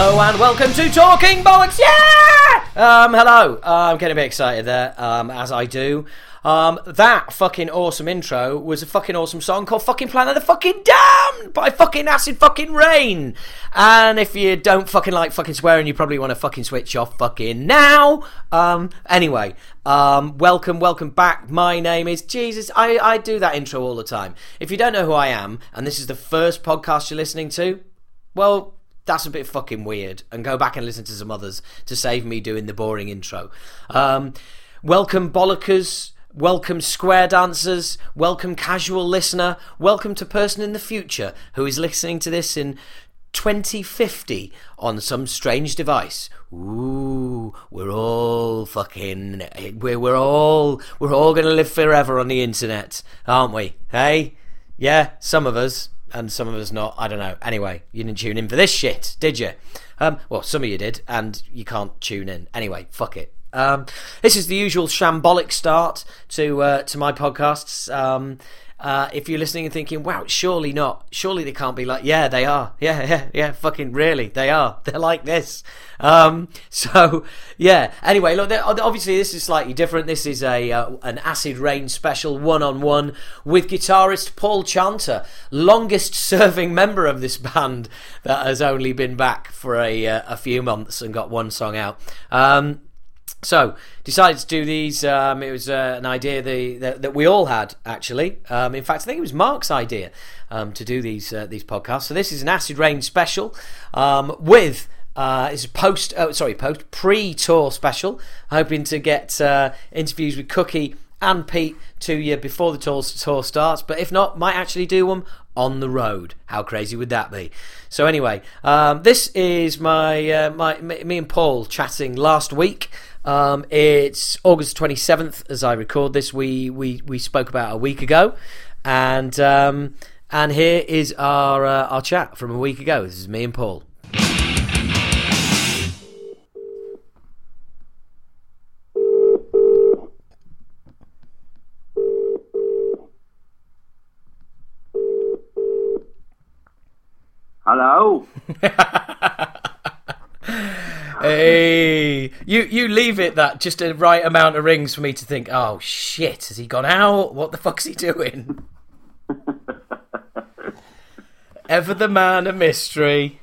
Hello and welcome to Talking Bollocks. Yeah! Um, hello. Uh, I'm getting a bit excited there, um, as I do. Um, that fucking awesome intro was a fucking awesome song called "Fucking Planet of the Fucking Damned" by fucking Acid Fucking Reign. And if you don't fucking like fucking swearing, you probably want to fucking switch off fucking now. Um, anyway, um, welcome, welcome back. My name is Jesus. I, I do that intro all the time. If you don't know who I am, and this is the first podcast you're listening to, well, that's a bit fucking weird. And go back and listen to some others to save me doing the boring intro. Um, welcome, bollockers. Welcome, square dancers. Welcome, casual listener. Welcome to person in the future who is listening to this in 2050 on some strange device. Ooh, we're all fucking. We're, we're all. We're all gonna live forever on the internet, aren't we? Hey? Yeah, some of us and some of us not. I don't know. Anyway, you didn't tune in for this shit, did you? Um, well, some of you did, and you can't tune in. Anyway, fuck it. Um, this is the usual shambolic start to uh, to my podcasts. Um, uh, if you're listening and thinking, "Wow, surely not. Surely they can't be like." Yeah, they are. Yeah, yeah, yeah. Fucking really, they are. They're like this. Um, so yeah. Anyway, look. Obviously, this is slightly different. This is a uh, an acid reign special, one on one with guitarist Paul Chanter, longest serving member of this band that has only been back for a uh, a few months and got one song out. Um, so decided to do these. Um, it was uh, an idea the, that, that we all had actually. Um, in fact, I think it was Mark's idea um, to do these uh, these podcasts. So this is an Acid Reign special um, with. Uh, it's a post, oh, sorry, post pre-tour special. Hoping to get uh, interviews with Cookie and Pete to you before the tour, tour starts. But if not, might actually do them on the road. How crazy would that be? So anyway, um, this is my, uh, my me and Paul chatting last week. Um, it's August 27th as I record this. We, we, we spoke about a week ago. And, um, and here is our, uh, our chat from a week ago. This is me and Paul. Hello. hey, you you leave it that just a right amount of rings for me to think, oh shit, has he gone out? What the fuck's he doing? Ever the man of mystery.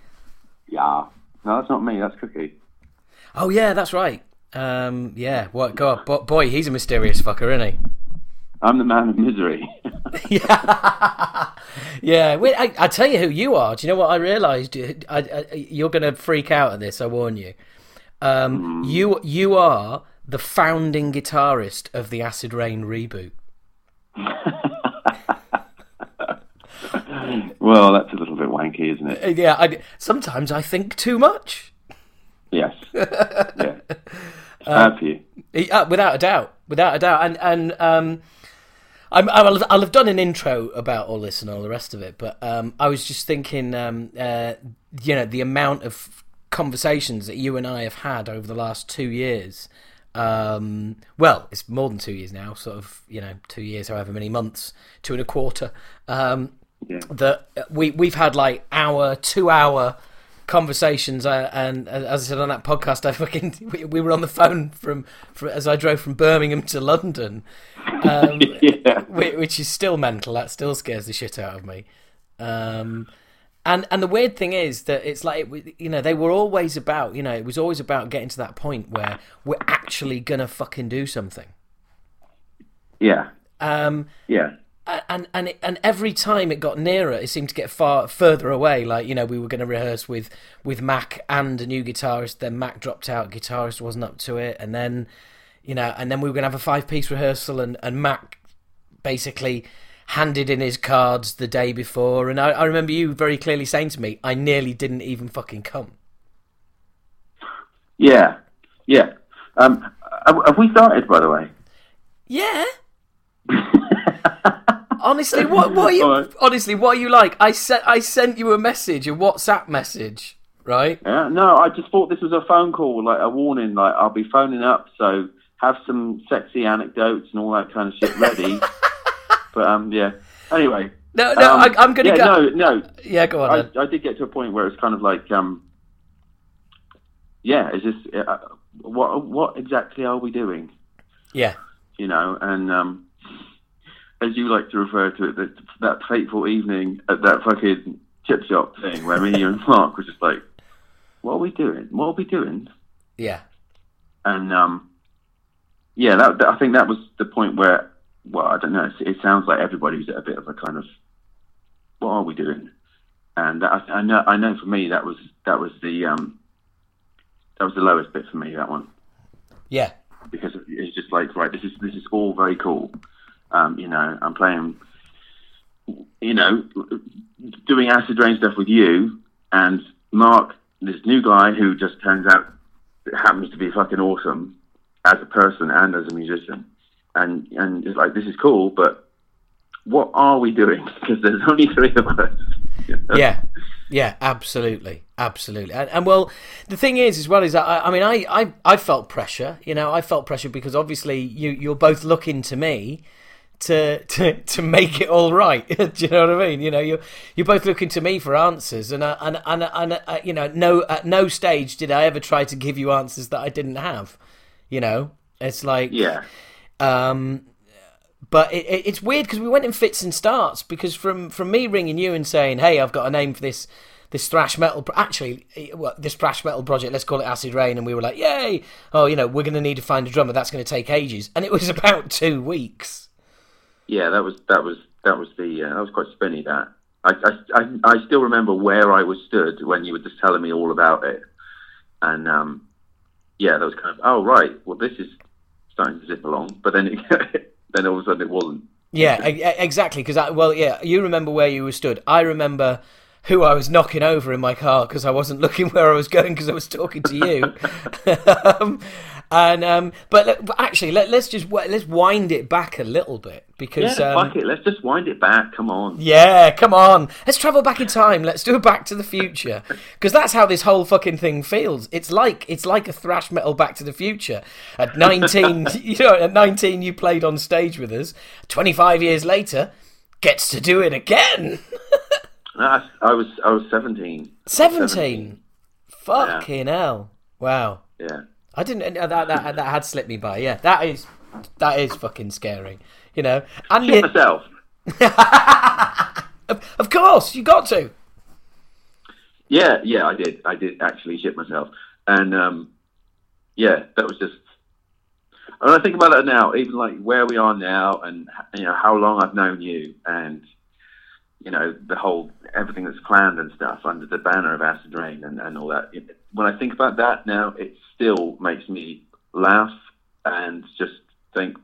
Yeah. No, that's not me. That's Cookie. Oh yeah, that's right. Um, yeah. What? Go on, boy. He's a mysterious fucker, isn't he? I'm the man of misery. yeah, yeah. I, I tell you who you are. Do you know what I realised? You're going to freak out at this. I warn you. Um, mm. You you are the founding guitarist of the Acid Reign reboot. well, that's a little bit wanky, isn't it? Uh, yeah. I, sometimes I think too much. Yes. yeah. Um, for you. Uh, without a doubt, without a doubt, and and um, I'm, I'll, I'll have done an intro about all this and all the rest of it, but um, I was just thinking, um, uh, you know, the amount of conversations that you and I have had over the last two years. Um, well, it's more than two years now, sort of, you know, two years, however many months, two and a quarter. Um, yeah. That we we've had like hour, two hour conversations. Uh, and uh, as I said on that podcast, I fucking we, we were on the phone from, from, as I drove from Birmingham to London, um, yeah. which is still mental. That still scares the shit out of me. Um, and and the weird thing is that it's like you know they were always about you know it was always about getting to that point where we're actually gonna fucking do something. Yeah. Um, yeah and and and every time it got nearer, it seemed to get far further away. Like you know, we were going to rehearse with with Mac and a new guitarist. Then Mac dropped out, guitarist wasn't up to it, and then you know, and then we were going to have a five piece rehearsal, and and Mac basically handed in his cards the day before, and I, I remember you very clearly saying to me, "I nearly didn't even fucking come." Yeah, yeah. Um, have we started, by the way? Yeah. honestly, what what are you right. honestly what are you like? I sent I sent you a message, a WhatsApp message, right? Yeah, no, I just thought this was a phone call, like a warning, like I'll be phoning up, so have some sexy anecdotes and all that kind of shit ready. but um, yeah. Anyway. No, no, um, I, am gonna yeah, go. No, no. Yeah, go on. I, I, did get to a point where it's kind of like um, yeah, it's just uh, what what exactly are we doing? Yeah. You know, and um, as you like to refer to it, that, that fateful evening at that fucking chip shop thing where me and Mark were just like, what are we doing? What are we doing? Yeah. And um, yeah, that, that- I think that was the point where, well, I don't know. It, it sounds like everybody was at a bit of a kind of, what are we doing? And I, I know, I know for me that was that was the um, that was the lowest bit for me. That one Yeah. because it's just like right, this is this is all very cool. Um, you know, I'm playing, you know, doing acid reign stuff with you and Mark, this new guy who just turns out happens to be fucking awesome as a person and as a musician, and and it's like this is cool, but what are we doing? Because there's only three of us. Yeah, yeah, absolutely, absolutely. And, and well, the thing is, as well, is I, I mean, I, I, I felt pressure. You know, I felt pressure because obviously you, you're both looking to me to to to make it all right. Do you know what I mean? You know, you're you're both looking to me for answers, and uh, and and and uh, you know, no at no stage did I ever try to give you answers that I didn't have. You know, it's like Yeah. um, but it, it, it's weird because we went in fits and starts. Because from from me ringing you and saying, "Hey, I've got a name for this this thrash metal. Pro- actually, well, this thrash metal project. Let's call it Acid Reign." And we were like, "Yay! Oh, you know, we're going to need to find a drummer. That's going to take ages." And it was about two weeks. Yeah, that was that was that was the uh, that was quite spinny. That I, I I I still remember where I was stood when you were just telling me all about it, and um, yeah, that was kind of oh right, well this is starting to zip along, but then it, then all of a sudden it wasn't. Yeah, exactly. Because well, yeah, you remember where you were stood. I remember who I was knocking over in my car because I wasn't looking where I was going because I was talking to you. um, and um, but, but actually, let, let's just let's wind it back a little bit because Yeah, um, fuck it, let's just wind it back. Come on. yeah, come on, let's travel back in time. Let's do a Back to the Future because that's how this whole fucking thing feels. It's like it's like a thrash metal Back to the Future. At nineteen, you know, at nineteen, you played on stage with us. Twenty five years later, gets to do it again. No, I, I was I was seventeen. Seventeen. Fucking hell! Wow. Yeah. I didn't. uh, That, that that had slipped me by. Yeah, that is that is fucking scary. You know, and Shit you, myself. of, of course you got to. Yeah, yeah, I did. I did actually shit myself, and um, yeah, that was just. And I think about it now, even like where we are now, and you know how long I've known you, and you know the whole everything that's planned and stuff under the banner of Acid Reign and, and all that. When I think about that now, it still makes me laugh and just think,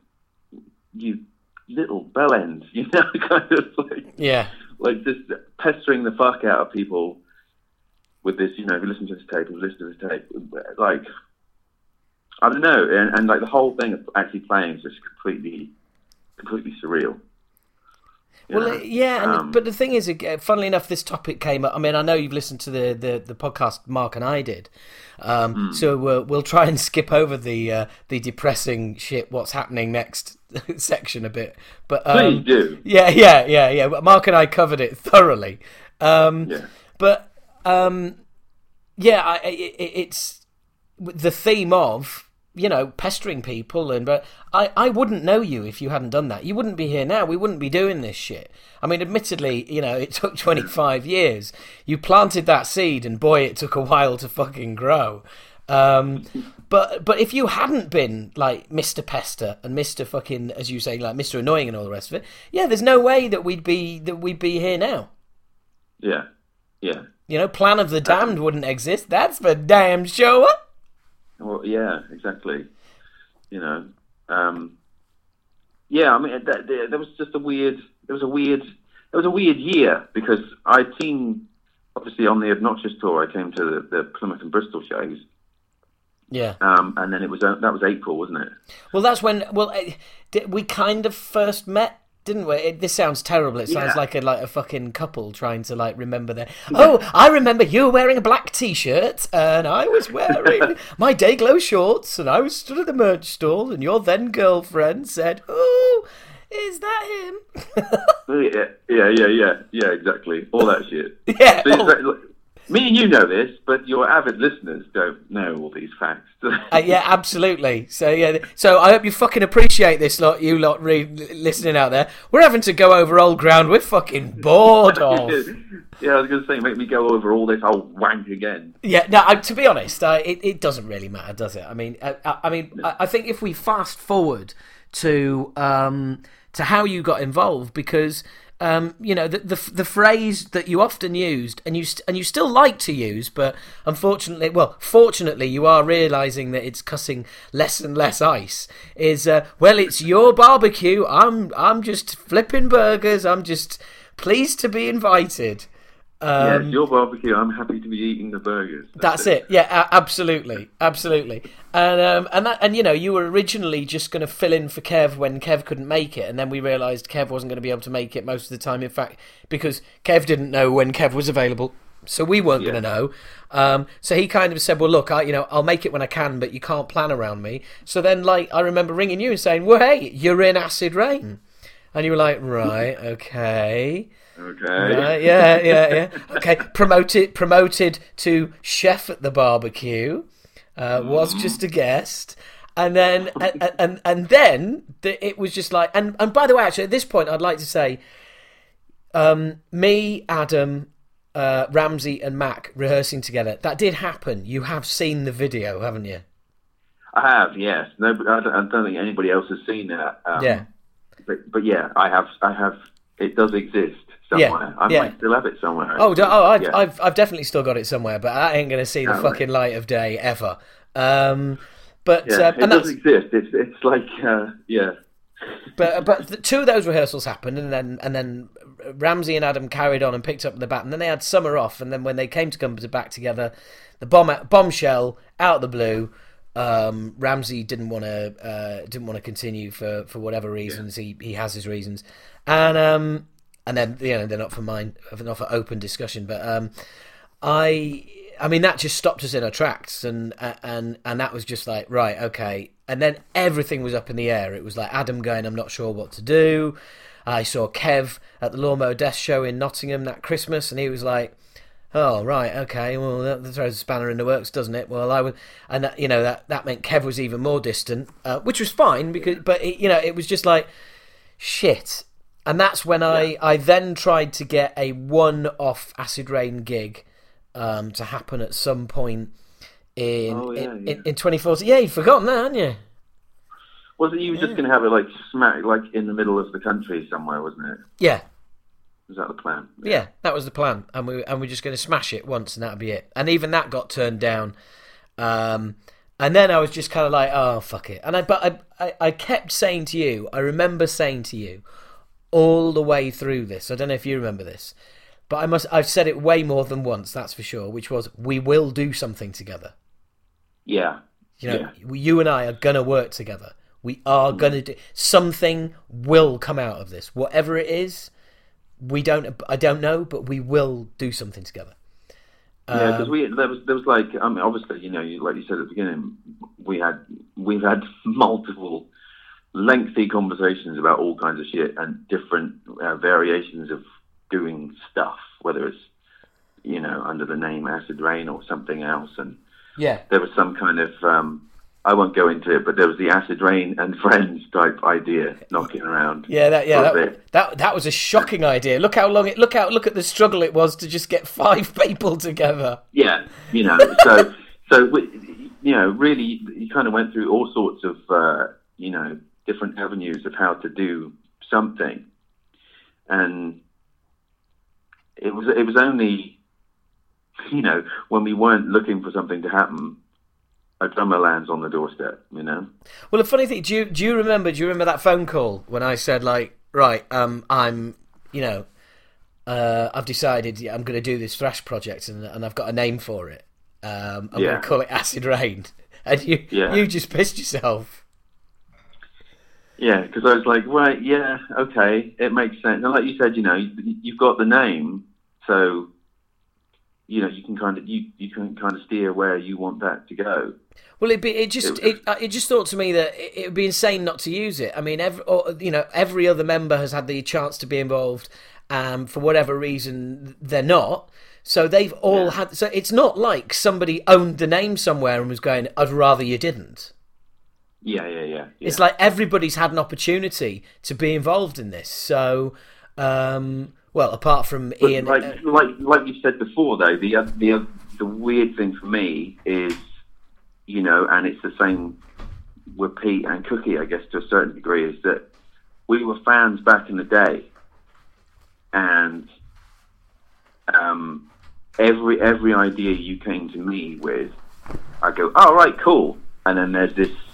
you little bell end, you know, kind of like Yeah. like just pestering the fuck out of people with this, you know, if you listen to this tape, if you listen to this tape, like, I don't know, and, and like the whole thing of actually playing is just completely, completely surreal. Well, know? yeah, and, Um, but the thing is, funnily enough, this topic came up. I mean, I know you've listened to the, the, the podcast Mark and I did, um, Hmm. so uh, we'll try and skip over the uh, the depressing shit. What's happening next section a bit, but um, Please do. Yeah, yeah, yeah, yeah. Mark and I covered it thoroughly. Um, Yeah. But um, yeah, I, I- it, it's the theme of you know pestering people, and but I, I wouldn't know you if you hadn't done that. You wouldn't be here now. We wouldn't be doing this shit. I mean, admittedly, you know, it took twenty five years. You planted that seed, and boy, it took a while to fucking grow. Um, but but if you hadn't been like Mr. Pester and Mr. fucking as you say like Mr. Annoying and all the rest of it, yeah, there's no way that we'd be that we'd be here now. Yeah, yeah. You know, Plan of the Damned wouldn't exist. That's for damn sure. Well, yeah, exactly. You know, um, yeah. I mean, that, there, there was just a weird. There was a weird. There was a weird year because I'd seen, obviously, on the Obnoxious tour, I came to the, the Plymouth and Bristol shows, Yeah. um, and then it was uh, that was April, wasn't it? Well, that's when. Well, we kind of first met, didn't we? It, this sounds terrible. It sounds Yeah. like a like a fucking couple trying to like remember their. Oh, I remember you were wearing a black t-shirt, and I was wearing my day glow shorts, and I was stood at the merch stall, and your then girlfriend said, "Oh, is that him?" Yeah, yeah, yeah, yeah, yeah. Exactly, all that shit. yeah. So like- Me and you know this, but your avid listeners don't know all these facts. Uh, yeah, absolutely. So yeah, so I hope you fucking appreciate this, lot. You lot re- listening out there. We're having to go over old ground. We're fucking bored of. yeah, I was going to say, make me go over all this old wank again. Yeah, no. I, to be honest, uh, it it doesn't really matter, does it? I mean, uh, I, I mean, I, I think if we fast forward to um, to how you got involved, because um, you know the, the the phrase that you often used and you and you still like to use, but unfortunately, well, fortunately, you are realizing that it's cussing less and less ice. Is uh, well, it's your barbecue. I'm I'm just flipping burgers. I'm just pleased to be invited. Um, yes, your barbecue. I'm happy to be eating the burgers. That's, that's it. it. Yeah, absolutely, absolutely. And um, and that, and you know, you were originally just going to fill in for Kev when Kev couldn't make it, and then we realised Kev wasn't going to be able to make it most of the time. In fact, because Kev didn't know when Kev was available, so we weren't yeah. going to know. Um, so he kind of said, "Well, look, I, you know, I'll make it when I can, but you can't plan around me." So then, like, I remember ringing you and saying, "Well, hey, you're in Acid Reign," and you were like, "Right, okay." Okay. yeah, yeah, yeah. Okay. Promoted, promoted to chef at the barbecue. Uh, was mm. just a guest, and then and, and and then it was just like and and by the way, actually, at this point, I'd like to say, um, me, Adam, uh, Ramsey, and Mac rehearsing together. That did happen. You have seen the video, haven't you? I have. Yes. No, I don't, I don't think anybody else has seen that. Um, yeah. But but yeah, I have. I have. It does exist somewhere. Yeah, I yeah. might still have it somewhere. Oh, oh I've, yeah. I've, I've definitely still got it somewhere, but I ain't going to see the fucking light of day ever. Um, but yeah, uh, it does exist. It's it's like uh, yeah. but but the, two of those rehearsals happened, and then and then Ramsey and Adam carried on and picked up the bat, and then they had summer off, and then when they came to come back together, the bomb bombshell out of the blue. Um, Ramsey didn't want to uh, didn't want to continue for, for whatever reasons. Yeah. He he has his reasons, and um, and then you know they're not for mine, not for open discussion. But um, I, I mean, that just stopped us in our tracks, and and and that was just like right, okay. And then everything was up in the air. It was like Adam going, "I'm not sure what to do." I saw Kev at the Lawnmower Deth Show in Nottingham that Christmas, and he was like, "Oh right, okay, well that, throws a spanner in the works, doesn't it?" Well, I would, and that, you know that that meant Kev was even more distant, uh, which was fine because, but it, you know, it was just like, shit and that's when I, yeah. I then tried to get a one off Acid Reign gig um, to happen at some point in oh, yeah, in, yeah. in, in 2014. Yeah, you've forgotten that, haven't you? Was it you were just going to have it like smack like in the middle of the country somewhere, wasn't it? Yeah. Was that the plan? Yeah, that was the plan, and we and we're just going to smash it once, and that'd be it. And even that got turned down. Um, and then I was just kind of like, oh fuck it. And I but I, I I kept saying to you, I remember saying to you, all the way through this. I don't know if you remember this, but I must. I've said it way more than once. That's for sure. Which was, we will do something together. Yeah. You know, yeah. you and I are gonna work together. We are mm. gonna do something. Will come out of this, whatever it is. We don't. I don't know, but we will do something together. Yeah, because um, we there was there was like I mean obviously you know like you said at the beginning we had we've had multiple lengthy conversations about all kinds of shit and different uh, variations of doing stuff, whether it's you know under the name Acid Reign or something else. And yeah, there was some kind of um, I won't go into it, but there was the Acid Reign and Friends type idea knocking around. Yeah, that yeah that, that that was a shocking idea. Look how long it look out look at the struggle it was to just get five people together. Yeah, you know, so so we, you know, really, you kind of went through all sorts of uh, you know different avenues of how to do something, and it was it was only you know when we weren't looking for something to happen a drummer lands on the doorstep, you know. Well, the funny thing, do you do you remember? Do you remember that phone call when I said like, right, um, I'm, you know, uh, I've decided I'm going to do this thrash project and, and I've got a name for it. Um, I'm yeah. going to call it Acid Reign. and you yeah. you just pissed yourself. Yeah, because I was like, right, yeah, okay, it makes sense. And like you said, you know, you've got the name, so you know you can kind of you, you can kind of steer where you want that to go. Well, it be it just it, it, it just thought to me that it would be insane not to use it. I mean, every or, you know every other member has had the chance to be involved, um, for whatever reason they're not. So they've all had. So it's not like somebody owned the name somewhere and was going, "I'd rather you didn't." Yeah, yeah, yeah. yeah. It's like everybody's had an opportunity to be involved in this. So, um, well, apart from But Ian, like, uh, like, like you said before, though, the oth- the oth- the weird thing for me is, you know, and it's the same with Pete and Cookie, I guess, to a certain degree, is that we were fans back in the day, and um, every every idea you came to me with, I go, "Oh, right, cool," and then there's this, uh,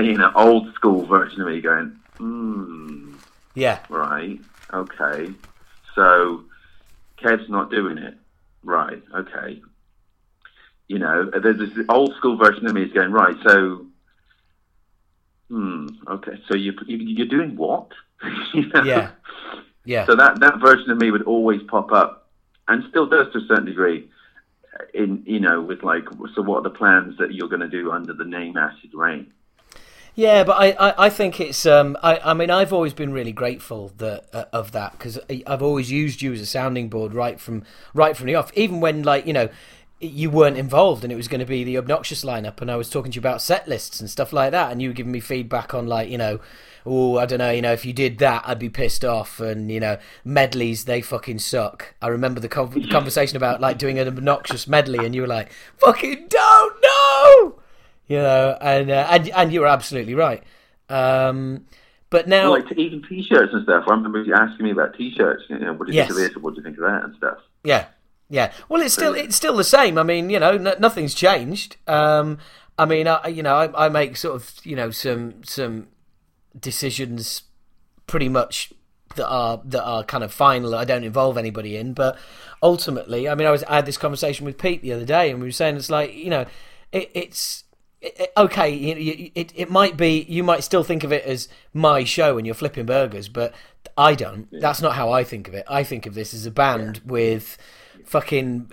you know, old school version of me going, "Hmm." yeah, Right. Okay. So Kev's not doing it. Right. Okay. You know, there's this old school version of me is going right. So, hmm. Okay. So you you- you're doing what? You know? yeah, yeah, So that that version of me would always pop up, and still does to a certain degree. In you know, with like, so what are the plans that you're going to do under the name Acid Reign? Yeah. But I, I, I think it's. Um, I, I mean, I've always been really grateful that uh, of that because I've always used you as a sounding board right from right from the off. Even when like you know you weren't involved and it was going to be the obnoxious lineup, and I was talking to you about set lists and stuff like that, and you were giving me feedback on like you know. Oh, I don't know. You know, if you did that, I'd be pissed off. And you know, medleys they fucking suck. I remember the con- conversation about like doing an obnoxious medley, and you were like, "Fucking don't know." You know, and uh, and and you're absolutely right. Um, but now, like even t-shirts and stuff. I remember you asking me about t-shirts. You know, what do you Yes. think of this? Or what do you think of that and stuff? yeah, yeah. Well, it's still it's still the same. I mean, you know, n- nothing's changed. Um, I mean, I, you know, I, I make sort of you know some some decisions pretty much that are that are kind of final. I don't involve anybody in, but ultimately, I mean, I was I had this conversation with Pete the other day, and we were saying it's like you know, it, it's it, it- okay. You, you, it it might be you might still think of it as my show and you're flipping burgers, but I don't. That's not how I think of it. I think of this as a band with fucking.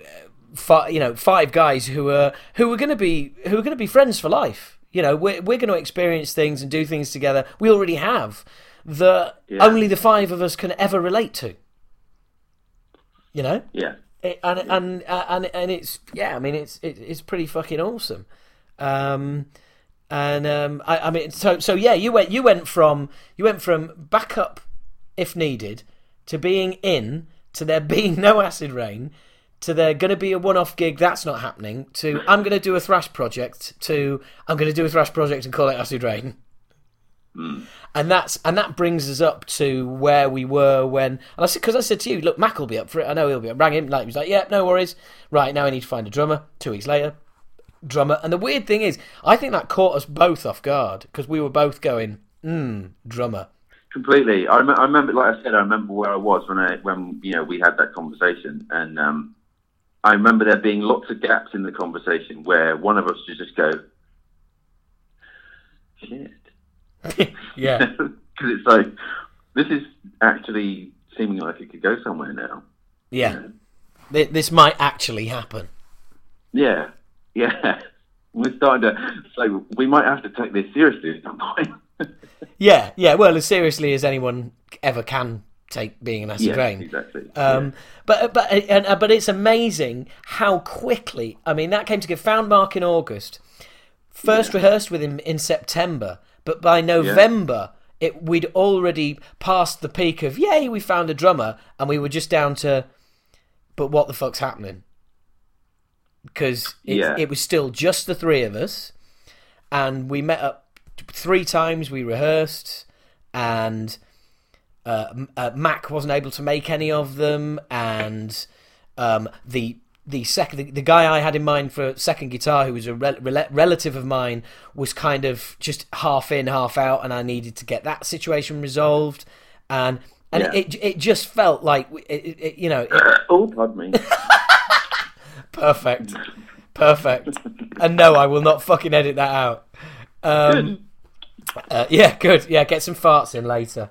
Five, you know, five guys who are who are going to be who are going to be friends for life. You know, we're we're going to experience things and do things together. We already have that Yeah. only the five of us can ever relate to. You know, Yeah. it, and and uh, and and it's yeah. I mean, it's it, it's pretty fucking awesome. Um, and um, I, I mean, so so yeah. You went you went from you went from backup if needed to being in to there being no acid reign to there going to be a one-off gig that's not happening to I'm going to do a thrash project to I'm going to do a thrash project and call it acid reign and that's and that brings us up to where we were when and I said because I said to you, look, Mac will be up for it. I know he'll be up. Rang him like he was like, yeah, no worries. Right now, I need to find a drummer. Two weeks later, drummer. And the weird thing is, I think that caught us both off guard because we were both going, hmm, drummer. Completely. I, rem- I remember, like I said, I remember where I was when I when you know we had that conversation, and um, I remember there being lots of gaps in the conversation where one of us would just go, "Shit," Yeah, because it's like this is actually seeming like it could go somewhere now. yeah. Th- This might actually happen. Yeah, yeah. We're starting to so we might have to take this seriously at some point. Yeah, yeah. Well, as seriously as anyone ever can take being an acid yeah, rain. exactly. Um, but but and, uh, but it's amazing how quickly. I mean, that came to found Mark in August. First rehearsed with him in September, but by November it we'd already passed the peak of yay, we found a drummer, and we were just down to. But what the fuck's happening? Because it, Yeah. it was still just the three of us, and we met up three times. We rehearsed, and uh, uh, Mac wasn't able to make any of them, and um, the the second the, the guy I had in mind for second guitar, who was a rel- rel- relative of mine, was kind of just half in, half out, and I needed to get that situation resolved, and and Yeah. it it just felt like it, it, it- you know it- oh, pardon me. perfect, perfect, and no, I will not fucking edit that out. Um, uh, yeah, good. Yeah, get some farts in later.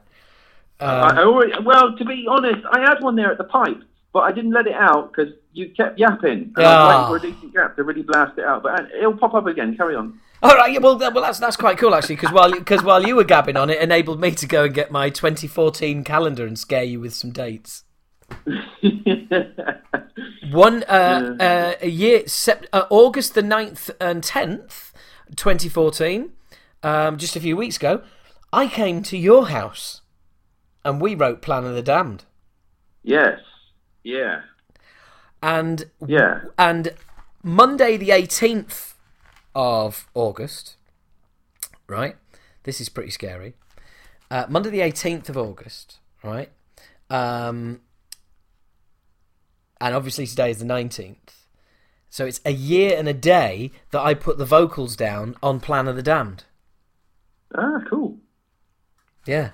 I, I already, well, to be honest, I had one there at the pipe, but I didn't let it out because you kept yapping. And I was Ah. waiting for a decent gap to really blast it out, but uh, it'll pop up again. Carry on. All right, yeah, well, well, that's that's quite cool actually, because while because while you were gabbing on it, enabled me to go and get my 2014 calendar and scare you with some dates. One uh, uh, a year, sep- uh, August the 9th and tenth, twenty fourteen. Um, just a few weeks ago, I came to your house, and we wrote "Plan of the Damned." Yes. Yeah. And Yeah. and Monday the 18th of August, right? This is pretty scary. Uh, Monday the 18th of August, right? Um, and obviously today is the 19th. So it's a year and a day that I put the vocals down on Plan of the Damned. Ah, cool. Yeah.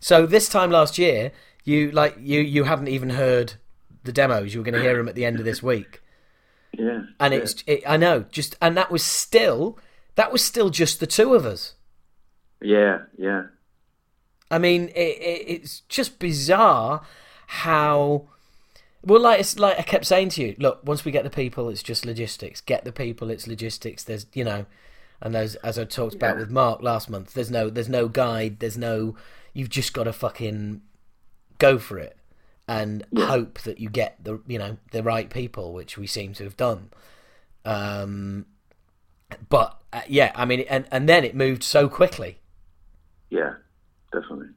So this time last year, you like you you hadn't even heard the demos. You were going to hear them at the end of this week. Yeah. and yeah. it's it, I know just and that was still that was still just the two of us. Yeah. Yeah. I mean, it, it, it's just bizarre how well, like it's like I kept saying to you. Look, once we get the people, it's just logistics. Get the people, it's logistics. There's you know, and those as I talked about with Mark last month. There's no there's no guide. There's no. You've just got to fucking go for it and Yeah. hope that you get the you know the right people, which we seem to have done. Um, but uh, yeah, I mean, and and then it moved so quickly Yeah. Definitely.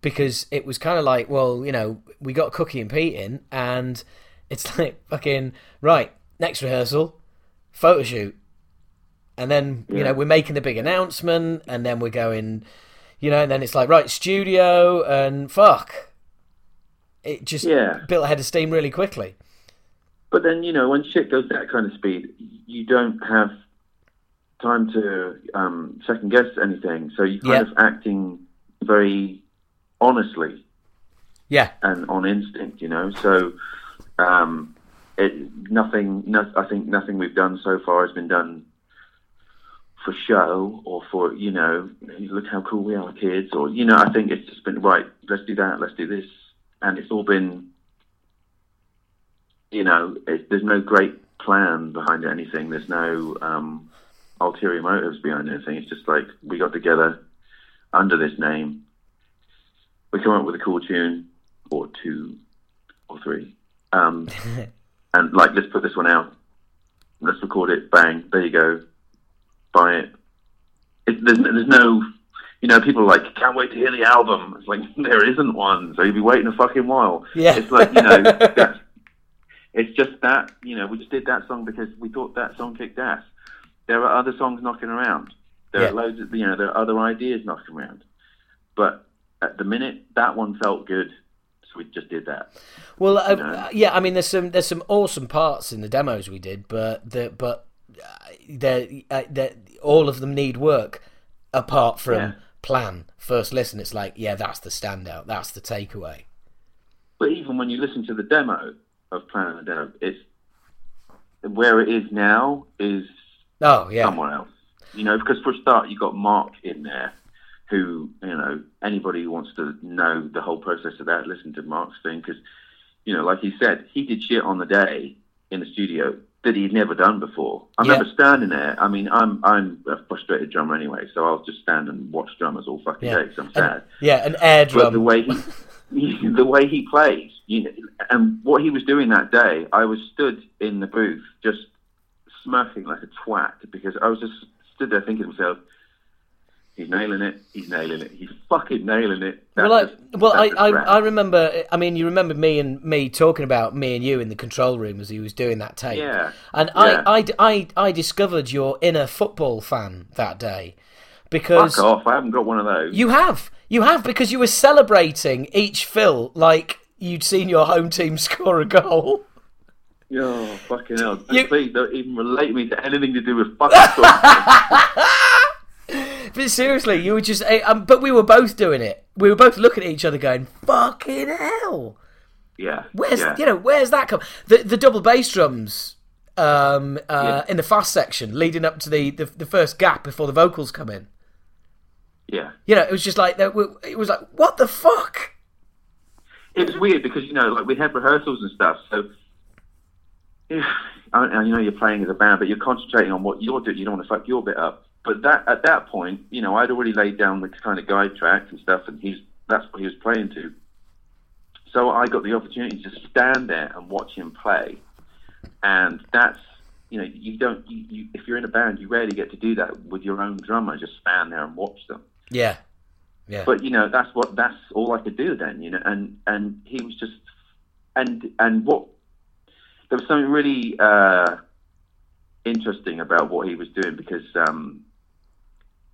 Because it was kind of like, well, you know, we got Cookie and Pete in, and it's like fucking right next rehearsal, photo shoot, and then you know we're making the big announcement, and then we're going, you know, and then it's like right studio and fuck, it just Yeah. built a head of steam really quickly. But then you know when shit goes that kind of speed, you don't have time to um, second guess anything. So you're kind Yeah. of acting very honestly Yeah, and on instinct, you know. So um, it, nothing. No, I think nothing we've done so far has been done for show or for you know, look how cool we are, kids, or you know. I think it's just been right. Let's do that. Let's do this, and it's all been. You know, it, there's no great plan behind anything. There's no um, ulterior motives behind anything. It's just like we got together under this name. We come up with a cool tune or two or three. Um, and like, let's put this one out. Let's record it. Bang. There you go. Buy it. it there's, there's no, you know, people are like, can't wait to hear the album. It's like, there isn't one. So you'll be waiting a fucking while. Yeah. It's like, you know, that's, it's just that, you know, we just did that song because we thought that song kicked ass. There are other songs knocking around. There Yeah. are loads of, you know, there are other ideas knocking around. But at the minute, that one felt good. So we just did that. Well, uh, know? yeah, I mean, there's some there's some awesome parts in the demos we did, but the but uh, they uh, they all of them need work. Apart from Yeah. plan first listen, it's like yeah, that's the standout, that's the takeaway. But even when you listen to the demo of Plan of the Demo, it's where it is now is Oh yeah, somewhere else. You know, because for a start, you got Mark in there, who you know anybody who wants to know the whole process of that, listen to Mark's thing because you know, like he said, he did shit on the day in the studio that he'd never done before. I Yeah. remember standing there. I mean, I'm I'm a frustrated drummer anyway, so I'll just stand and watch drummers all fucking Yeah. day 'cause I'm sad. yeah, an air but drum. the way he, the way he plays, you know, and what he was doing that day, I was stood in the booth just smirking like a twat because I was just stood there thinking to myself, he's nailing it, he's nailing it, he's fucking nailing it. That's well, I, just- well, I, I. I remember. I mean, you remember me and me talking about me and you in the control room as he was doing that tape. Yeah. And Yeah. I, I, I, I discovered your inner football fan that day because Fuck off! I haven't got one of those. You have. You have because you were celebrating each fill like you'd seen your home team score a goal. Oh, fucking hell! You- Please don't even relate me to anything to do with fucking football. But seriously, you were just. eh, Um, but we were both doing it. We were both looking at each other, going, "Fucking hell! yeah. Where's yeah. you know where's that come? The the double bass drums um, uh, Yeah. in the fast section, leading up to the, the the first gap before the vocals come in. Yeah. You know, it was just like. It was like, what the fuck? it was weird because you know, like we had rehearsals and stuff. So, yeah, I, I you know you're playing as a band, but you're concentrating on what you're doing. You don't want to fuck your bit up. But that at that point, you know, I'd already laid down the kind of guide tracks and stuff, and he's that's what he was playing to. So I got the opportunity to stand there and watch him play and that's you know you don't you, you if you're in a band you rarely get to do that with your own drummer just stand there and watch them Yeah. Yeah. but you know that's what that's all I could do then you know and and he was just and and what there was something really uh, interesting about what he was doing because um,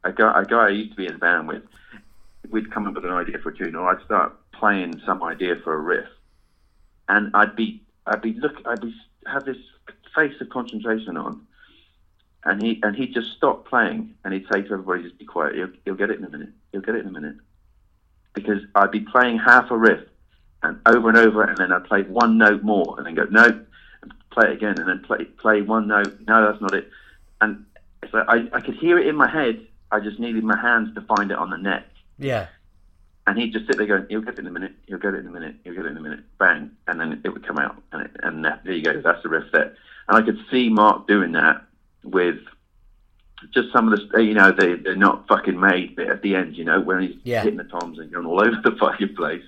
a guy a guy I used to be in a band with we'd come up with an idea for a tune or I'd start playing some idea for a riff and I'd be I'd be look I'd be have this face of concentration on and he and he'd just stop playing and he'd say to everybody, just be quiet. You'll, you'll get it in a minute. You'll get it in a minute. Because I'd be playing half a riff and over and over, and then I'd play one note more, and then go no, and play it again, and then play play one note. No, that's not it. And like I, I could hear it in my head. I just needed my hands to find it on the net. Yeah. And he'd just sit there going, "You'll get it in a minute. You'll get it in a minute. You'll get it in a minute." Bang, and then it would come out, and it, and that, there you go. That's the riff there. And I could see Mark doing that with just some of the, you know, they they're not fucking made bit at the end, you know, when he's Yeah. hitting the toms and going all over the fucking place.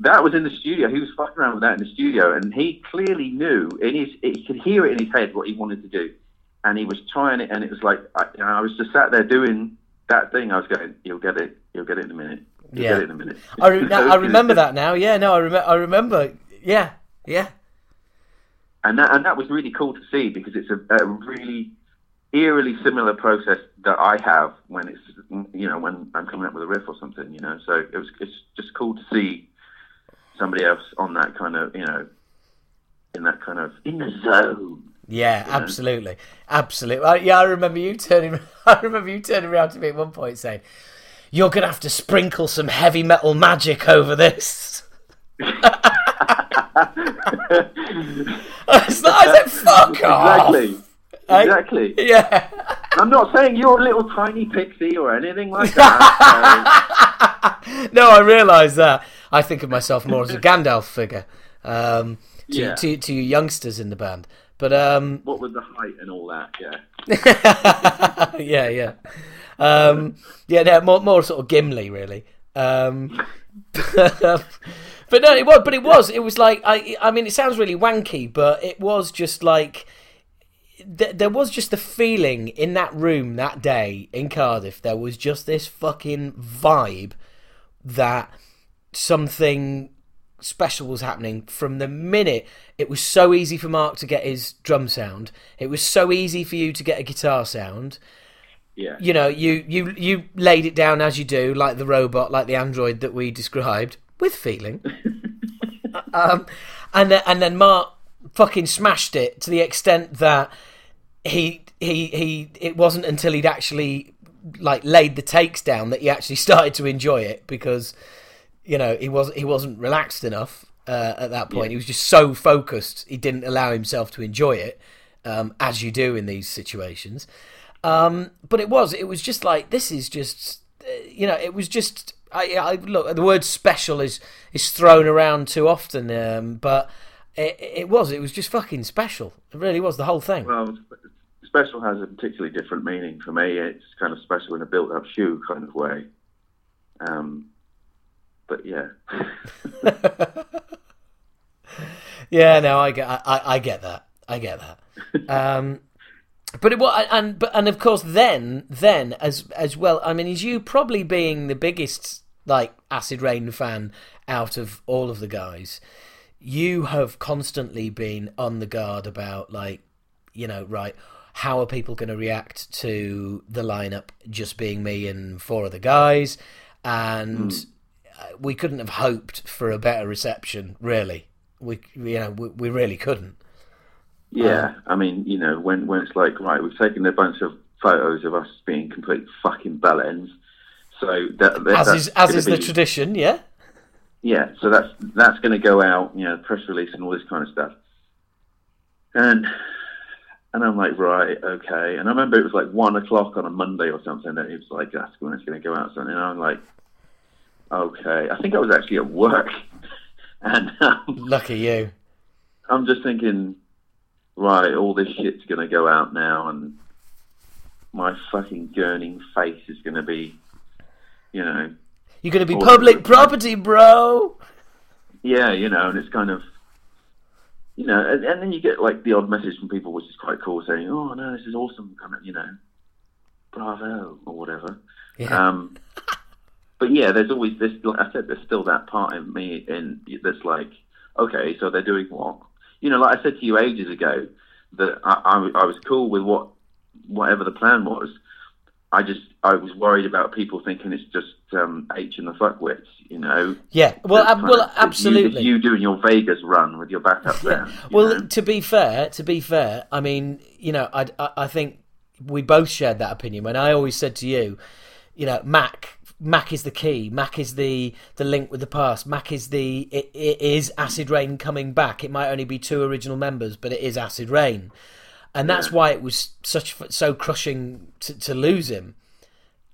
That was in the studio. He was fucking around with that in the studio, and he clearly knew in his, he could hear it in his head what he wanted to do, and he was trying it, and it was like I, and I was just sat there doing that thing. I was going, "You'll get it. You'll get it in a minute. You'll Yeah. get it in a minute." I, re- I remember that now. Yeah, no, I, rem- I remember. Yeah, yeah. and that and that was really cool to see because it's a, a really eerily similar process that I have when it's you know when I'm coming up with a riff or something you know so it was it's just cool to see somebody else on that kind of you know in that kind of in the zone Yeah, absolutely, absolutely. Uh, yeah, I remember you turning. I remember you turning around to me at one point saying, "You're gonna have to sprinkle some heavy metal magic over this." I I said, "Fuck off." exactly I- Yeah. I'm not saying you're a little tiny pixie or anything like that no, I realise that. I think of myself more as a Gandalf figure um, to, Yeah. to to you youngsters in the band. But um, what with the height and all that yeah yeah, yeah, um, yeah. No, more more sort of Gimli, really. Um, but no, it was. But it was. It was like I. I mean, it sounds really wanky, but it was just like th- there was just the feeling in that room that day in Cardiff. There was just this fucking vibe that something special was happening from the minute it was so easy for Mark to get his drum sound. It was so easy for you to get a guitar sound. yeah You know, you you you laid it down as you do, like the robot, like the android that we described, with feeling. um, and then, and then Mark fucking smashed it to the extent that he he he. It wasn't until he'd actually like laid the takes down that he actually started to enjoy it because you know he was he wasn't relaxed enough uh, at that point. Yeah. He was just so focused he didn't allow himself to enjoy it, um, as you do in these situations. Um, but it was it was just like this is just uh, you know it was just I, I look the word special is is thrown around too often, um, but it, it was it was just fucking special. It really was the whole thing. Well, special has a particularly different meaning for me. It's kind of special in a built-up shoe kind of way. Um, but yeah, Yeah, no, I get, I, I get that, I get that. Um, but it was, and but and of course, then then as as well. I mean, is you probably being the biggest like Acid Reign fan out of all of the guys. You have constantly been on the guard about like, you know, right. How are people going to react to the lineup just being me and four other guys? And uh, we couldn't have hoped for a better reception, really. We, you know, we, we really couldn't. yeah. Um, I mean, you know, when when it's like, right, we've taken a bunch of photos of us being complete fucking bellends. So that, that As is as is the tradition, yeah. yeah, so that's that's going to go out, you know, press release and all this kind of stuff. And and I'm like, right, okay. And I remember it was like one o'clock on a Monday or something, and it was like, that's when it's going to go out. Something. And I'm like, okay. I think I was actually at work, and um, Lucky you. I'm just thinking, right, all this shit's going to go out now, and my fucking gurning face is going to be, you know, You're going to be public property, bro. yeah, you know, and it's kind of, you know, and, and then you get like the odd message from people, which is quite cool, saying, "Oh no, this is awesome," kind of, you know, bravo or whatever. Yeah. Um, but yeah, there's always this. Like I said, there's still that part in me in that's like, okay, so they're doing what? You know, like I said to you ages ago, that I, I, I was cool with what whatever the plan was. I just I was worried about people thinking it's just um, H and the fuckwits, you know. yeah. Well, well, of- absolutely. You, you doing your Vegas run with your backup band. you Well, know? to be fair, to be fair, I mean, you know, I, I, I think we both shared that opinion. When I always said to you, you know, Mac, Mac is the key. Mac is the the link with the past. Mac is the it, it is Acid Reign coming back. It might only be two original members, but it is Acid Reign, and that's why it was such so crushing to, to lose him.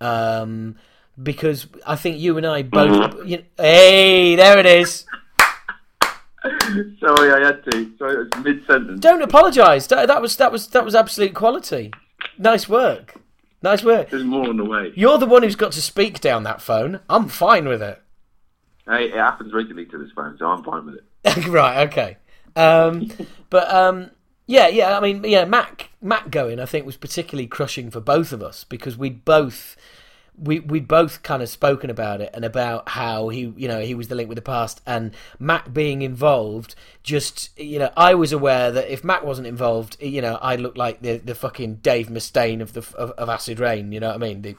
Um, because I think you and I both. You hey, there it is. Sorry, I had to. Sorry, it was mid sentence. Don't apologise. That, that was that was that was absolute quality. Nice work. Nice work. There's more on the way. You're the one who's got to speak down that phone. I'm fine with it. Hey, it happens regularly to this phone, so I'm fine with it. right. Okay. Um, but um, yeah, yeah. I mean, yeah. Mac Mac going, I think, was particularly crushing for both of us because we'd both we we'd both kind of spoken about it and about how he you know he was the link with the past and Mac being involved just you know I was aware that if Mac wasn't involved you know I looked like the the fucking Dave Mustaine of the of, of Acid Reign you know what I mean? The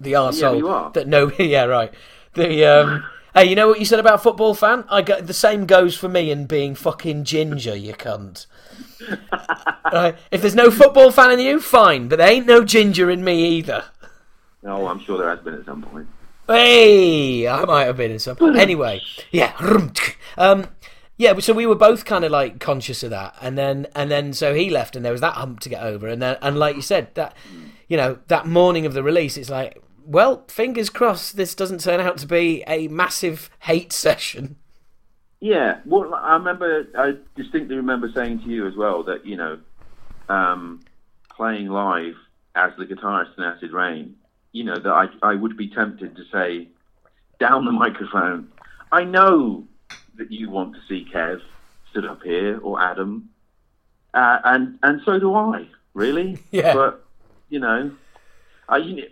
the arsehole are. that no yeah right. The um hey you know what you said about football fan? I got the same goes for me and being fucking ginger you cunt. Right? If there's no football fan in you fine but there ain't no ginger in me either No, I'm sure there has been at some point. Hey, I might have been in some. Anyway, yeah, um, yeah. So we were both kind of like conscious of that, and then and then so he left, and there was that hump to get over, and then and like you said, that you know that morning of the release, it's like, well, fingers crossed, this doesn't turn out to be a massive hate session. Yeah, well, I remember, I distinctly remember saying to you as well that you know, um, playing live as the guitarist in Acid Reign, you know that I I would be tempted to say, down the microphone. I know that you want to see Kev stood up here or Adam, uh, and and so do I, really. Yeah. But you know, I you know,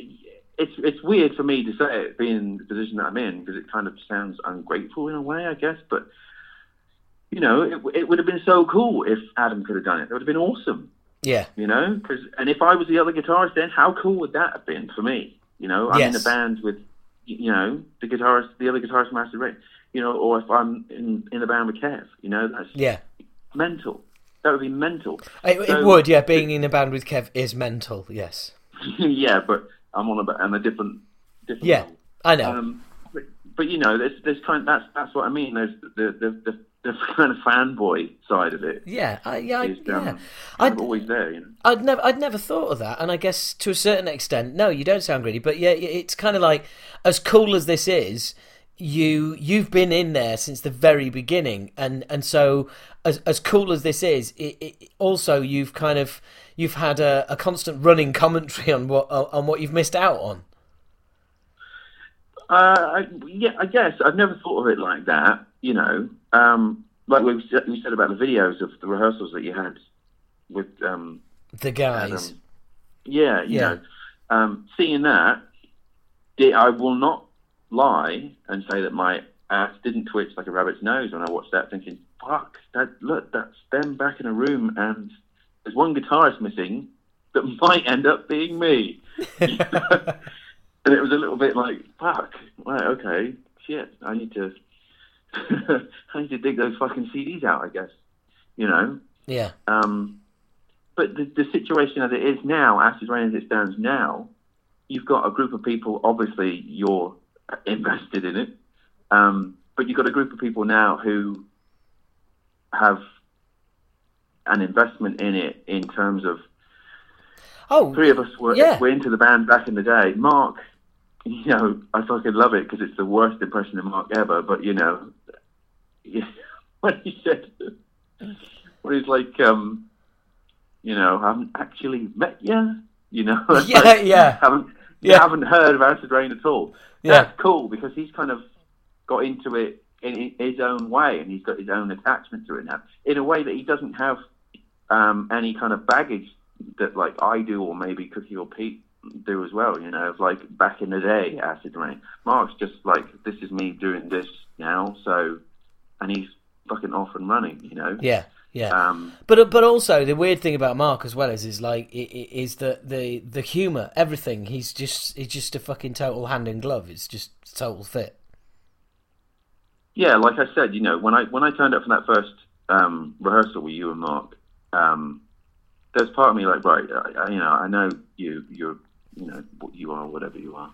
it's it's weird for me to say it, being the position that I'm in, because it kind of sounds ungrateful in a way, I guess. But you know, it, it would have been so cool if Adam could have done it. It would have been awesome, Yeah, you know. Cause, and if I was the other guitarist, then how cool would that have been for me? You know, I'm in a band with, you know, the guitarist, the other guitarist, Master Ray. You know, or if I'm in in a band with Kev, you know, that's yeah. mental. That would be mental. It, it would, yeah. Being in a band with Kev is mental. Yes. yeah, but I'm on a on a different different. Yeah, level. I know. Um, but, but you know, there's there's kind that's that's what I mean. There's the the the, the kind of fanboy side of it yeah, I, yeah, is um, yeah. kind I, of always there. You know. I'd never, I'd never thought of that, and I guess to a certain extent, no, you don't sound greedy, but yeah, it's kind of like as cool as this is, you you've been in there since the very beginning, and and so as as cool as this is, it, it, also you've kind of you've had a, a constant running commentary on what on what you've missed out on. Uh, I, yeah, I guess I've never thought of it like that. You know, um, like we said, we said about the videos of the rehearsals that you had with um, The guys, Adam. Yeah, you Yeah. know, um, seeing that, I will not lie and say that my ass didn't twitch like a rabbit's nose when I watched that, thinking, "Fuck, that look, that's them back in a room, and there's one guitarist missing that might end up being me." and it was a little bit like, "Fuck, right, okay, shit, I need to, I need to dig those fucking CDs out, I guess." You know. yeah, Um, but the, the situation as it is now, Acid Reign as it stands now, you've got a group of people. Obviously, you're invested in it, um, but you've got a group of people now who have an investment in it in terms of oh, three of us were, Yeah. were into the band back in the day. Mark, you know, I fucking love it because it's the worst impression of Mark ever. But you know, when he said, when he's like, um, you know, I haven't actually met you, you know, Yeah, like, yeah. haven't Yeah. haven't heard of Acid Reign at all. Yeah. That's cool because he's kind of got into it in his own way, and he's got his own attachment to it now, in a way that he doesn't have um, any kind of baggage that like I do, or maybe Cookie or Pete do as well. You know, of like back in the day, Acid Reign. Mark's just like, this is me doing this now, so, and he's fucking off and running. You know. Yeah. Yeah, Um, but but also the weird thing about Mark as well is is like is that the the humor, everything. He's just he's just a fucking total hand in glove. It's just total fit. Yeah, like I said, you know, when I when I turned up for that first um, rehearsal with you and Mark, um, there's part of me like, right, I, I, you know, I know you, you're, you know, what you are, whatever you are.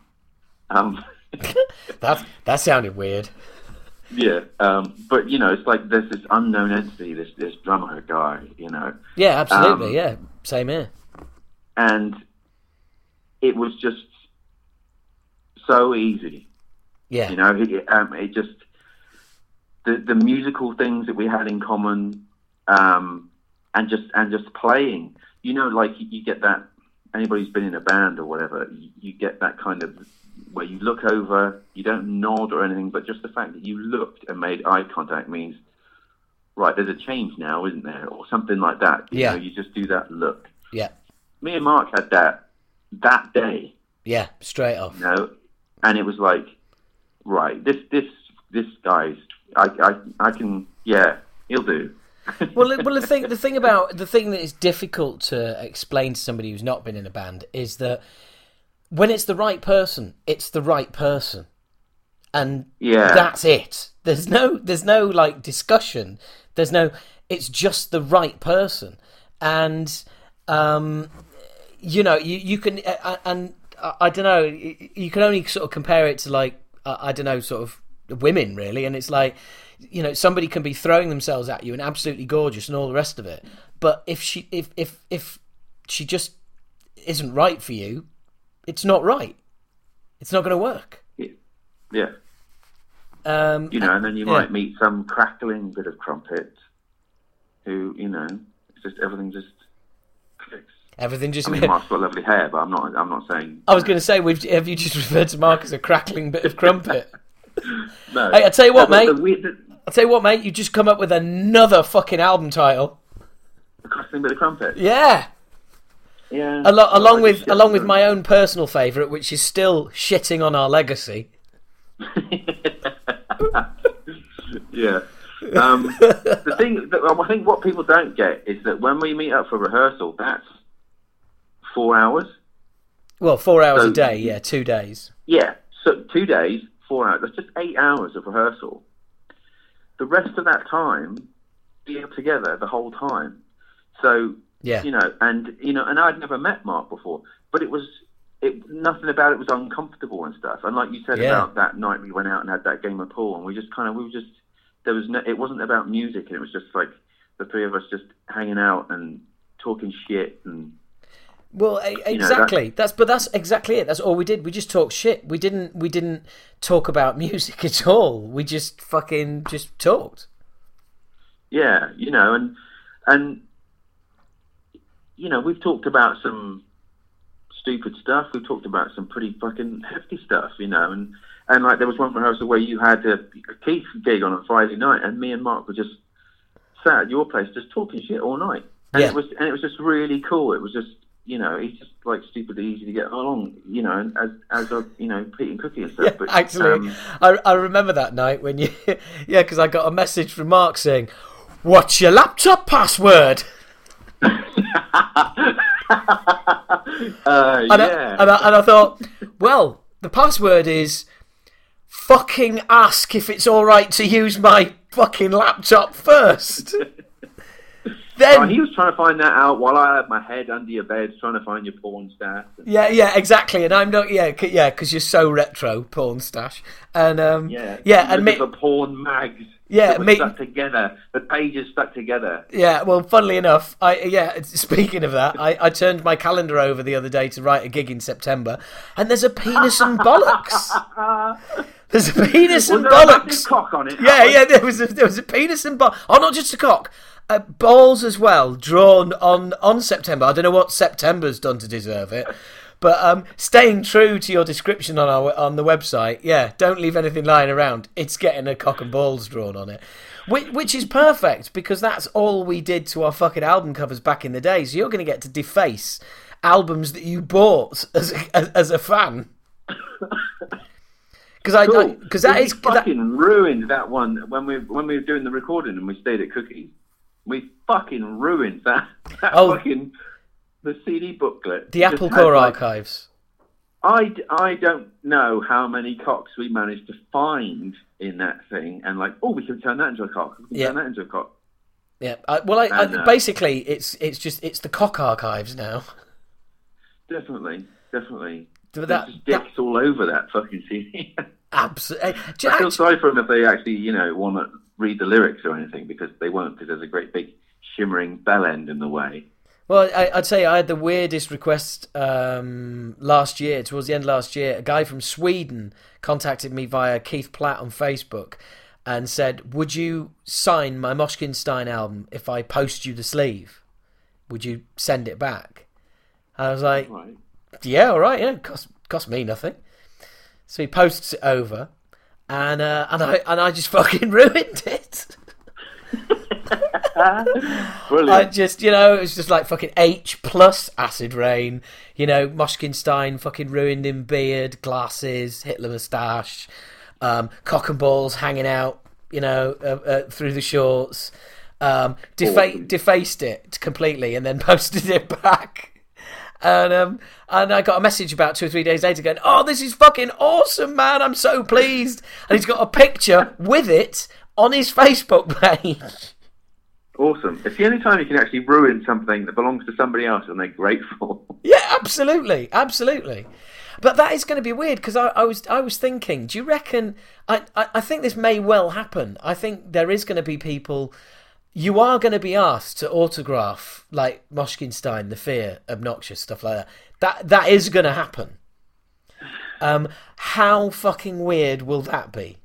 Um, That that sounded weird. Yeah, um, but you know, it's like there's this unknown entity, this this drummer guy, you know, Yeah, absolutely. Um, yeah, same here. and it was just so easy. Yeah, You know, it, um, it just the the musical things that we had in common, um, and just and just playing. You know, like you, you get that. Anybody who's been in a band or whatever, you, you get that kind of where you look over, you don't nod or anything, but just the fact that you looked and made eye contact means, right, there's a change now, isn't there, or something like that. You Yeah. know, you just do that look. yeah, Me and Mark had that that day yeah. Straight off. you know, and it was like, right, this this this guy's, I I I can, yeah, he'll do. well, well, the thing, the thing about the thing that is difficult to explain to somebody who's not been in a band is that when it's the right person, it's the right person, and Yeah. that's it. There's no, there's no like discussion. There's no. It's just the right person, and um, you know, you you can, uh, and I, I don't know, you can only sort of compare it to like uh, I don't know, sort of women really, and it's like you know somebody can be throwing themselves at you and absolutely gorgeous and all the rest of it, but if she if if if she just isn't right for you, it's not right. It's not going to work. yeah, Um, you know, and then you Yeah. might meet some crackling bit of trumpet, who you know, it's just everything just clicks. everything just. I mean, Mark's got lovely hair, but I'm not. I'm not saying. I was going to say, we've, have you just referred to Mark as a crackling bit of crumpet? No. Hey, I tell you what, No, mate. The, I'll tell you what, mate. You just come up with another fucking album title. the crackling bit of trumpet. Yeah, Yeah. Alo- along with along with my own personal favourite, which is still shitting on our legacy. yeah. Um, the thing, that, I think what people don't get is that when we meet up for rehearsal, that's four hours. Well, four hours So- a day. Yeah, two days. Yeah, so two days, four hours. That's just eight hours of rehearsal. The rest of that time, we're together the whole time. So Yeah, you know, and you know, and I'd never met Mark before, but it was it nothing about it was uncomfortable and stuff. And like you said Yeah. about that night we went out and had that game of pool, and we just kind of we were just there was no, it wasn't about music, and it was just like the three of us just hanging out and talking shit and Well, e- know, exactly. That's but that's exactly it. That's all we did. We just talked shit. We didn't we didn't talk about music at all. We just fucking just talked. Yeah, you know, and and you know, we've talked about some stupid stuff. We've talked about some pretty fucking hefty stuff, you know, and and like there was one rehearsal where you had a, a Keith gig on a Friday night, and me and Mark were just sat at your place just talking shit all night, and Yeah. it was and it was just really cool. It was just you know, he's just like stupidly easy to get along, you know, and as as a you know Pete and Cookie and stuff. but Actually, um, I, I remember that night when you, yeah, because I got a message from Mark saying, "What's your laptop password?" uh, And, yeah. I, and, I, and I thought, well, the password is fucking ask if it's all right to use my fucking laptop first. then Oh, he was trying to find that out while I had my head under your bed trying to find your porn stash. Yeah, yeah, exactly. And I'm not, yeah, c- yeah, because you're so retro, porn stash, and um, Yeah, yeah, and me, the porn mags. Yeah, me- stuck together. The pages stuck together. yeah. Well, funnily enough, I yeah. Speaking of that, I, I turned my calendar over the other day to write a gig in September, and there's a penis and bollocks. There's a penis Was and bollocks. cock on it? Yeah, yeah. There was a, there was a penis and ball. Oh, not just a cock. Uh, balls as well, drawn on on September. I don't know what September's done to deserve it, But um, staying true to your description on our on the website, yeah, don't leave anything lying around. It's getting a cock and balls drawn on it, which, which is perfect because that's all we did to our fucking album covers back in the day. So you're going to get to deface albums that you bought as a, as, as a fan. Because I Cool. because that we is that, fucking ruined that one when we when we were doing the recording and we stayed at Cookies. We fucking ruined that. that Oh. fucking the CD booklet. the Apple Core like, archives. I don't know how many cocks we managed to find in that thing, and like, oh, we can turn that into a cock. We can Yeah. turn that into a cock. Yeah. I, well, I, I, uh, basically, it's it's just it's the cock archives now. Definitely, definitely. But There's that, just that all over that fucking CD. absolutely. I feel sorry for them if they actually, you know, want to read the lyrics or anything because they won't because there's a great big shimmering bell end in the way. Well, I, I'd say I had the weirdest request um, last year, towards the end of last year. A guy from Sweden contacted me via Keith Platt on Facebook and said, Would you sign my Moshkinstein album if I post you the sleeve? Would you send it back? And I was like, Right. Yeah, all right, yeah, cost, cost me nothing. So he posts it over, and uh, and I and I just fucking ruined it. Brilliant. I just, you know, it was just like fucking H plus acid reign. You know, Moshkinstein fucking ruined him beard, glasses, Hitler moustache, um, cock and balls hanging out, you know, uh, uh, through the shorts. Um, defa- defaced it completely and then posted it back. And um, and I got a message about two or three days later going, "Oh, this is fucking awesome, man! I'm so pleased." And he's got a picture with it on his Facebook page. Awesome. It's the only time you can actually ruin something that belongs to somebody else and they're grateful. Yeah, absolutely, absolutely. But that is going to be weird because I, I was I was thinking. Do you reckon? I, I I think this may well happen. I think there is going to be people. You are going to be asked to autograph like Moshkinstein, The Fear, Obnoxious stuff like that. That that is going to happen. Um, how fucking weird will that be?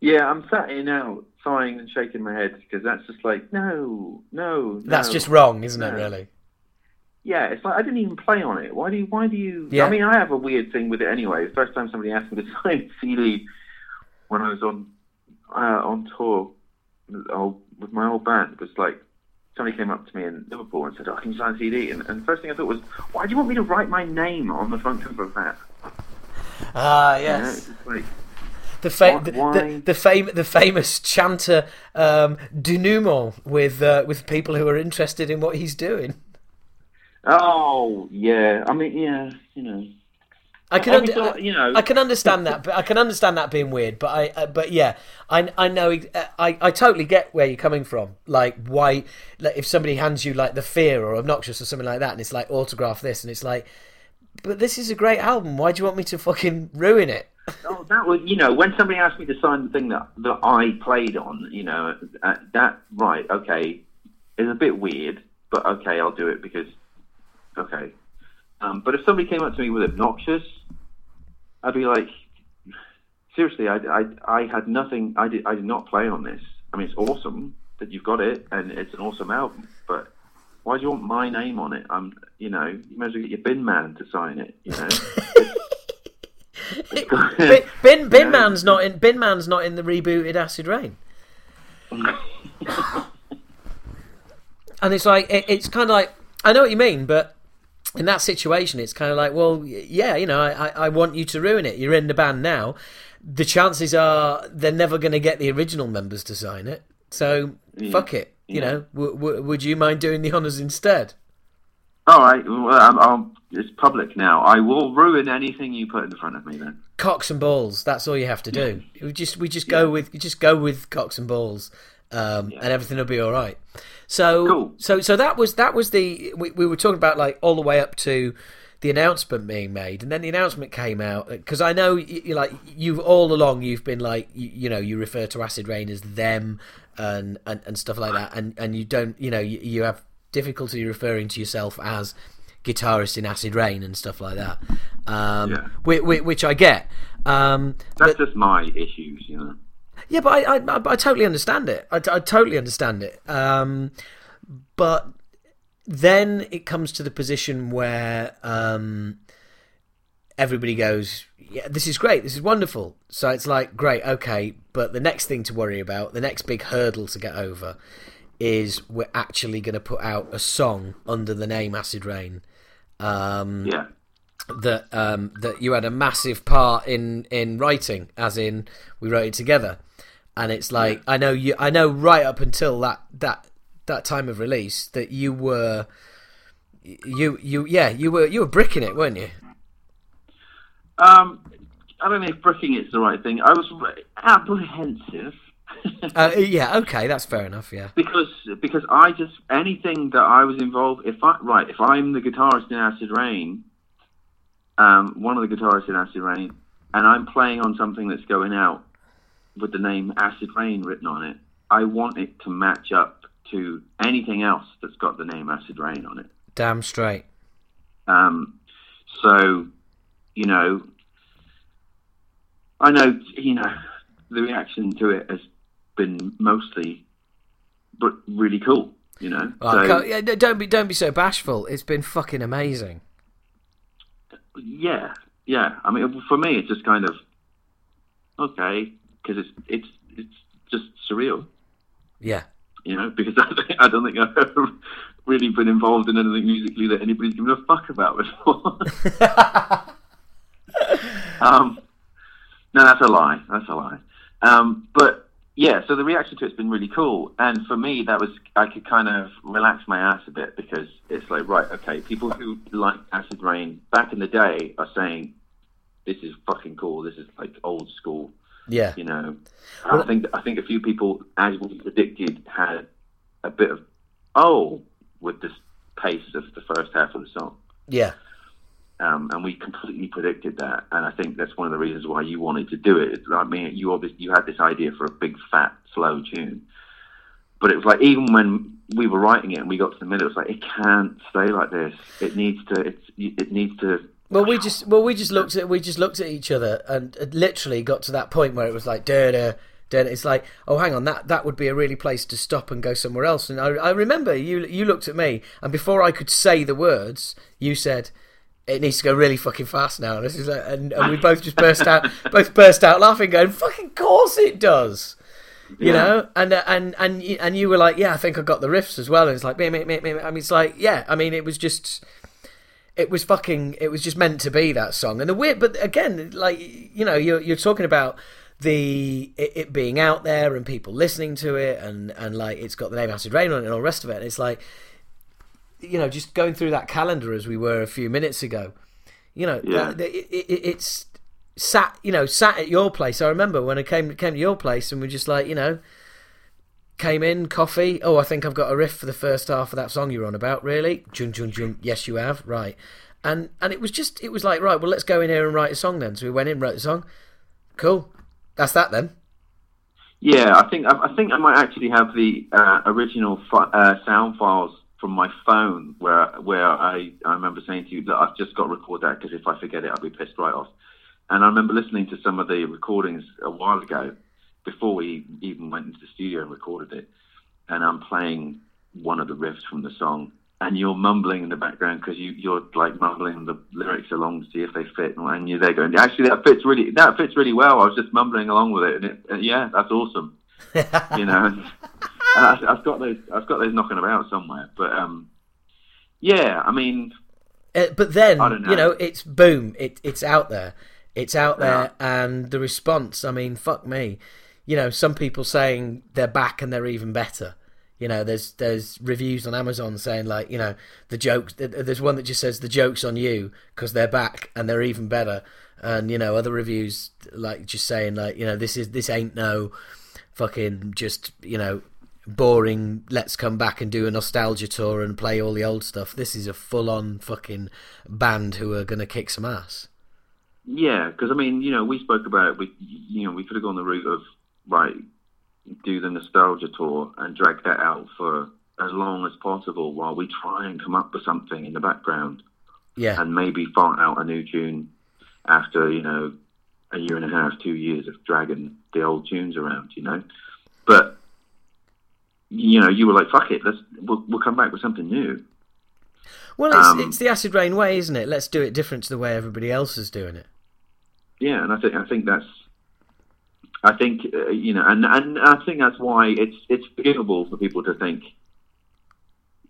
yeah, I'm sat here now sighing and shaking my head because that's just like, no, no, no. That's just wrong, isn't it? Really? Yeah, it's like I didn't even play on it. Why do you? Why do you? Yeah. I mean, I have a weird thing with it anyway. The first time somebody asked me to sign CD when I was on uh, on tour old, with my old band was like somebody came up to me in Liverpool and said, "Oh, can you sign a CD?" And, and the first thing I thought was, "Why do you want me to write my name on the front cover of that?" Ah, You know, yes. it's just like, The, fa- the, the, the, fam- the famous chanter um, denouement with uh, with people who are interested in what he's doing. oh yeah. I mean, yeah, you know. I can, under- thought, you know. I can understand that, but I can understand that being weird. But I, uh, but yeah, I, I know, uh, I, I totally get where you're coming from. Like, why, like, if somebody hands you like the fear or obnoxious or something like that, and it's like autograph this, and it's like, but this is a great album. Why do you want me to fucking ruin it? Oh, that was you know when somebody asked me to sign the thing that that I played on, you know uh, that right okay is a bit weird, but okay I'll do it because okay. Um, but if somebody came up to me with obnoxious, I'd be like, seriously, I, I, I had nothing. I did I did not play on this. I mean, it's awesome that you've got it and it's an awesome album, but why do you want my name on it? I'm you know you may as well get your bin man to sign it. You know. Bin, bin, bin Yeah. man's not in. Bin man's not in the rebooted Acid Reign. And it's like it, it's kind of like I know what you mean, but in that situation, it's kind of like, well, yeah, you know, I, I, want you to ruin it. You're in the band now. The chances are they're never going to get the original members to sign it. So Yeah. fuck it. You Yeah. know, w- w- would you mind doing the honors instead? All right, well, I'm, I'm, it's public now. I will ruin anything you put in front of me. Then Cocks and balls. That's all you have to do. We just we just go with you just go with cocks and balls, um, and everything will be all right. So Cool. so so that was that was the we, we were talking about like all the way up to the announcement being made, and then the announcement came out because I know you, you like you've all along you've been like you, you know you refer to Acid Reign as them and, and and stuff like that, and and you don't you know you, you have difficulty referring to yourself as guitarist in Acid Reign and stuff like that, um, Yeah. which, which I get. Um, that's but, just my issues, you know. Yeah, but I, I, I totally understand it. I, I totally understand it. Um, but then it comes to the position where um, everybody goes, "Yeah, this is great. This is wonderful." So it's like, great, okay, but the next thing to worry about, the next big hurdle to get over, is we're actually going to put out a song under the name Acid Reign. Um, Yeah. that um, that you had a massive part in in writing, as in we wrote it together, and it's like I know you, I know right up until that that that time of release that you were you you yeah you were you were bricking it, weren't you? Um, I don't know if bricking it's the right thing. I was apprehensive. Uh, yeah, okay, that's fair enough. Yeah, because because I just anything that I was involved if I right if I'm the guitarist in Acid Reign, um, one of the guitarists in Acid Reign, and I'm playing on something that's going out with the name Acid Reign written on it, I want it to match up to anything else that's got the name Acid Reign on it. damn straight. Um, so, you know, I know, you know, the reaction to it has been mostly, but really cool, you know. Oh, so, yeah, don't be don't be so bashful. It's been fucking amazing. yeah, yeah. I mean, for me, it's just kind of okay because it's it's it's just surreal, Yeah, you know. Because I, I don't think I've ever really been involved in anything musically that anybody's given a fuck about before. um, no, that's a lie. That's a lie. Um, but yeah, so the reaction to it's been really cool, and for me, that was I could kind of relax my ass a bit because it's like right, okay, people who like Acid Reign back in the day are saying this is fucking cool. This is like old school. Yeah, You know, Well- I think I think a few people, as we predicted, had a bit of oh with this pace of the first half of the song. yeah, Um, and we completely predicted that, and I think that's one of the reasons why you wanted to do it. I mean, you obviously you had this idea for a big, fat, slow tune, but it was like even when we were writing it and we got to the middle, it was like it can't stay like this. It needs to. It's, it needs to. Well, we just well we just looked at we just looked at each other and it literally got to that point where it was like da da da. It's like oh hang on that that would be a really place to stop and go somewhere else. And I, I remember you you looked at me and before I could say the words, you said it needs to go really fucking fast now. This is like, and, and we both just burst out both burst out laughing, going fucking course it does. You Yeah. know, and uh, and and you- and you were like, yeah, I think I got the riffs as well. And it's like, meh, meh, meh, meh. I mean, it's like, yeah, I mean, it was just it was fucking it was just meant to be that song. And the weird but again like you know you're you're talking about the it, it being out there and people listening to it and and like it's got the name acid reign on it and all the rest of it. And it's like you know just going through that calendar as we were a few minutes ago you know Yeah. it, it, it's sat you know sat at your place. I remember when i came came to your place and we're just like you know came in, coffee. Oh, I think I've got a riff for the first half of that song you're on about. Really? Jun jun jun. Yes, you have. Right. And and it was just it was like right. Well, let's go in here and write a song then. So we went in, wrote the song. Cool. That's that then. Yeah, I think I, think I might actually have the uh, original fi- uh, sound files from my phone where where I, I remember saying to you that I've just got to record that because if I forget it, I'll be pissed right off. And I remember listening to some of the recordings a while ago before we even went into the studio and recorded it. And I'm playing one of the riffs from the song, and you're mumbling in the background because you, you're like mumbling the lyrics along to see if they fit, and you're there going, actually that fits really that fits really well. I was just mumbling along with it, and it, uh, yeah, that's awesome you know. And I, I've got those. I've got those knocking about somewhere. But um, yeah, I mean, Uh, but then know. you know it's boom. It it's out there. It's out there, and the response. I mean, fuck me. You know, some people saying they're back and they're even better. You know, there's there's reviews on Amazon saying like, you know, the jokes. There's one that just says the jokes on you because they're back and they're even better. And you know, other reviews like just saying like, you know, this is this ain't no fucking just you know boring. Let's come back and do a nostalgia tour and play all the old stuff. This is a full on fucking band who are gonna kick some ass. yeah, because I mean, you know, we spoke about we, you know, we could have gone the route of right, do the nostalgia tour and drag that out for as long as possible while we try and come up with something in the background Yeah, and maybe fart out a new tune after you know a year and a half, two years of dragging the old tunes around, you know. But you know, you were like, "Fuck it, let's we'll, we'll come back with something new." Well, it's Um, it's the acid reign way, isn't it? Let's do it different to the way everybody else is doing it. Yeah, and I think I think that's, I think uh, you know, and and I think that's why it's it's forgivable for people to think,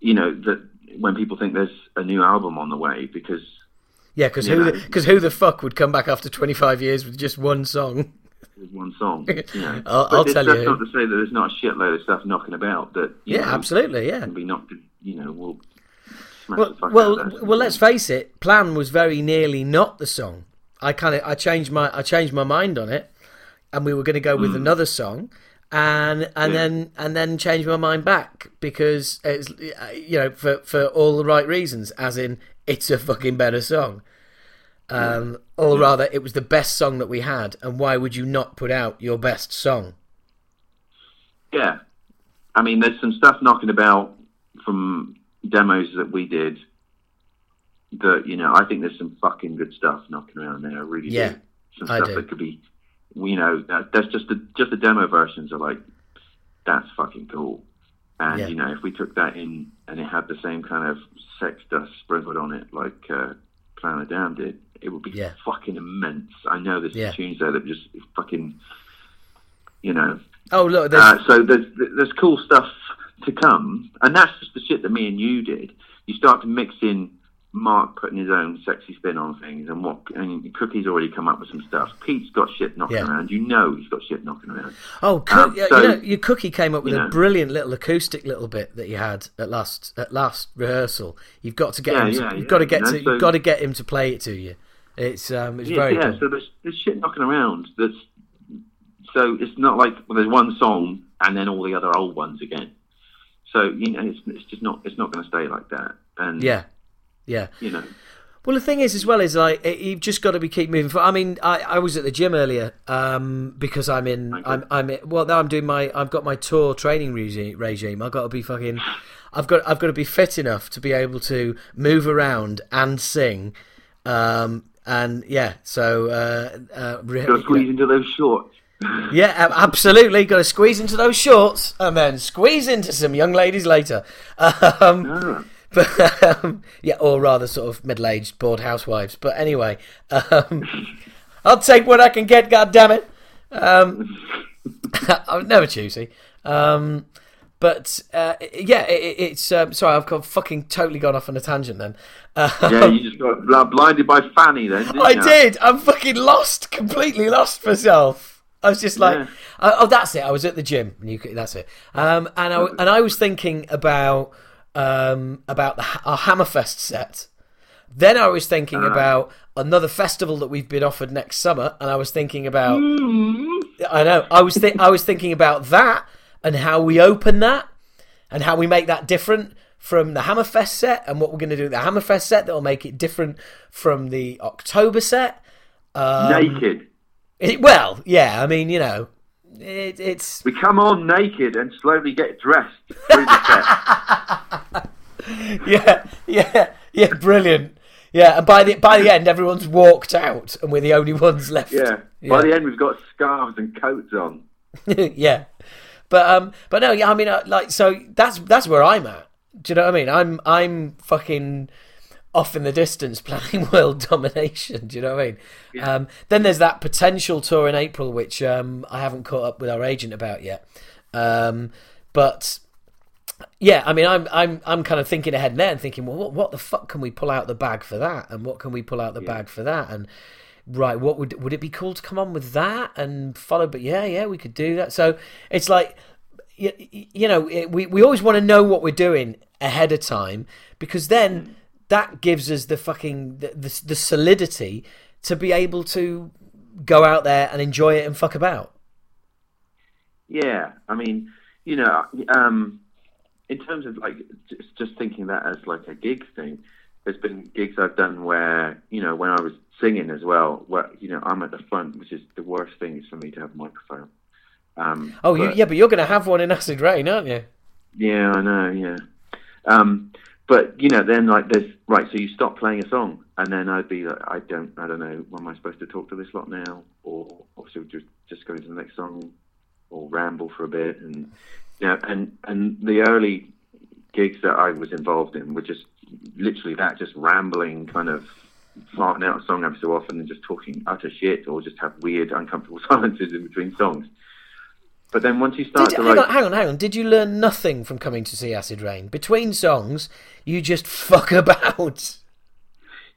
you know, that when people think there's a new album on the way because Yeah, because who the, cause who the fuck would come back after 25 years with just one song? one song. You know, I'll- I'll tell that's you. not to say that there's not a shitload of stuff knocking about that. Yeah, know, absolutely, yeah. Can be knocked. You know, will Well, well, out of that. well. Let's face it. Plan was very nearly not the song. I kind of I changed my I changed my mind on it, and we were going to go with another song, and and. Yeah. then and then changed my mind back because it's you know for for all the right reasons, as in it's a fucking better song. Um, or rather, it was the best song that we had, and why would you not put out your best song? Yeah, I mean, there's some stuff knocking about from demos that we did. That you know, I think there's some fucking good stuff knocking around there. I really Yeah, do. Some I stuff do. that could be, you know, that, that's just the just the demo versions are like, that's fucking cool. And Yeah. you know, if we took that in and it had the same kind of sex dust sprinkled on it like uh, Planet Down did, it would be Yeah. fucking immense. I know there's Yeah. tunes there that just fucking, you know, Oh look, there's, uh, so there's there's cool stuff to come, and that's just the shit that me and you did. You start to mix in Mark putting his own sexy spin on things, and what and Cookie's already come up with some stuff. Pete's got shit knocking Yeah. around. You know he's got shit knocking around. Oh, coo- Um, so- you know, your cookie came up with a know. brilliant little acoustic little bit that you had at last at last rehearsal. You've got to get Yeah, him. To, yeah, you've got to get you know, to. You've got to get him to play it to you. It's um, it's Yeah, very yeah. cool. So there's there's shit knocking around. That's so it's not like well, there's one song and then all the other old ones again. So you know, it's it's just not it's not going to stay like that. And yeah, yeah. you know, Well, the thing is, as well, is like it- you've just got to be keep moving. forward. I mean, I, I was at the gym earlier um, because I'm in. I'm I'm in, well now. I'm doing my. I've got my tour training regime. I've got to be fucking. I've got I've got to be fit enough to be able to move around and sing. Um, and yeah, so uh, uh, re- got to squeeze into those shorts. yeah, absolutely. Got to squeeze into those shorts and then squeeze into some young ladies later. Um, Ah. But um, yeah, or rather, sort of middle-aged, bored housewives. But anyway, um, I'll take what I can get. God damn it! Um, I'm never choosy. Um, but uh, yeah, it, it- it's um, sorry, I've got fucking totally gone off on a tangent then. Uh, Yeah, you just got blinded by Fanny then. I you? did. I'm fucking lost, completely lost myself. I was just like, Yeah. oh, that's it. I was at the gym. And you, could- that's it. Um, and I and I was thinking about um, about the, our Hammerfest set. Then I was thinking about another festival that we've been offered next summer, and I was thinking about. I know. I was thi- I was thinking about that and how we open that and how we make that different from the Hammerfest set and what we're going to do with the Hammerfest set that will make it different from the October set. Um, naked. it- well, yeah, I mean, you know, it, it's We come on naked and slowly get dressed through the set. yeah, yeah, yeah, brilliant. Yeah, and by the by the end, everyone's walked out, and we're the only ones left. Yeah. Yeah. By the end, we've got scarves and coats on. yeah, but um, but no, yeah, I mean, uh, like, so that's that's where I'm at. Do you know what I mean? I'm I'm fucking off in the distance planning world domination. Do you know what I mean? Um, then there's that potential tour in April, which um, I haven't caught up with our agent about yet. Um, but yeah, I mean, I'm I'm I'm kind of thinking ahead now and thinking, well, what what the fuck can we pull out the bag for that, and what can we pull out the bag for that, and right, what would would it be cool to come on with that and follow? But yeah, yeah, we could do that. So it's like, you, you know, it, we we always want to know what we're doing ahead of time because then that gives us the fucking the, the, the solidity to be able to go out there and enjoy it and fuck about. Yeah. I mean, you know, um, in terms of like just, just thinking that as like a gig thing, there's been gigs I've done where, you know, when I was singing as well, where, you know, I'm at the front, which is the worst thing is for me to have a microphone. Um, Oh, you, yeah, but you're going to have one in Acid Reign, aren't you? Yeah, I know. Yeah, um, but you know, then like there's right. So you stop playing a song, and then I'd be like, I don't, I don't know. Am I supposed to talk to this lot now, or we just just go to the next song, or ramble for a bit? And you know, and and the early gigs that I was involved in were just literally that, just rambling, kind of farting out a song every so often and just talking utter shit, or just have weird, uncomfortable silences in between songs. But then once you start Did, to hang like, on, hang on, hang on. Did you learn nothing from coming to see Acid Reign? Between songs, you just fuck about.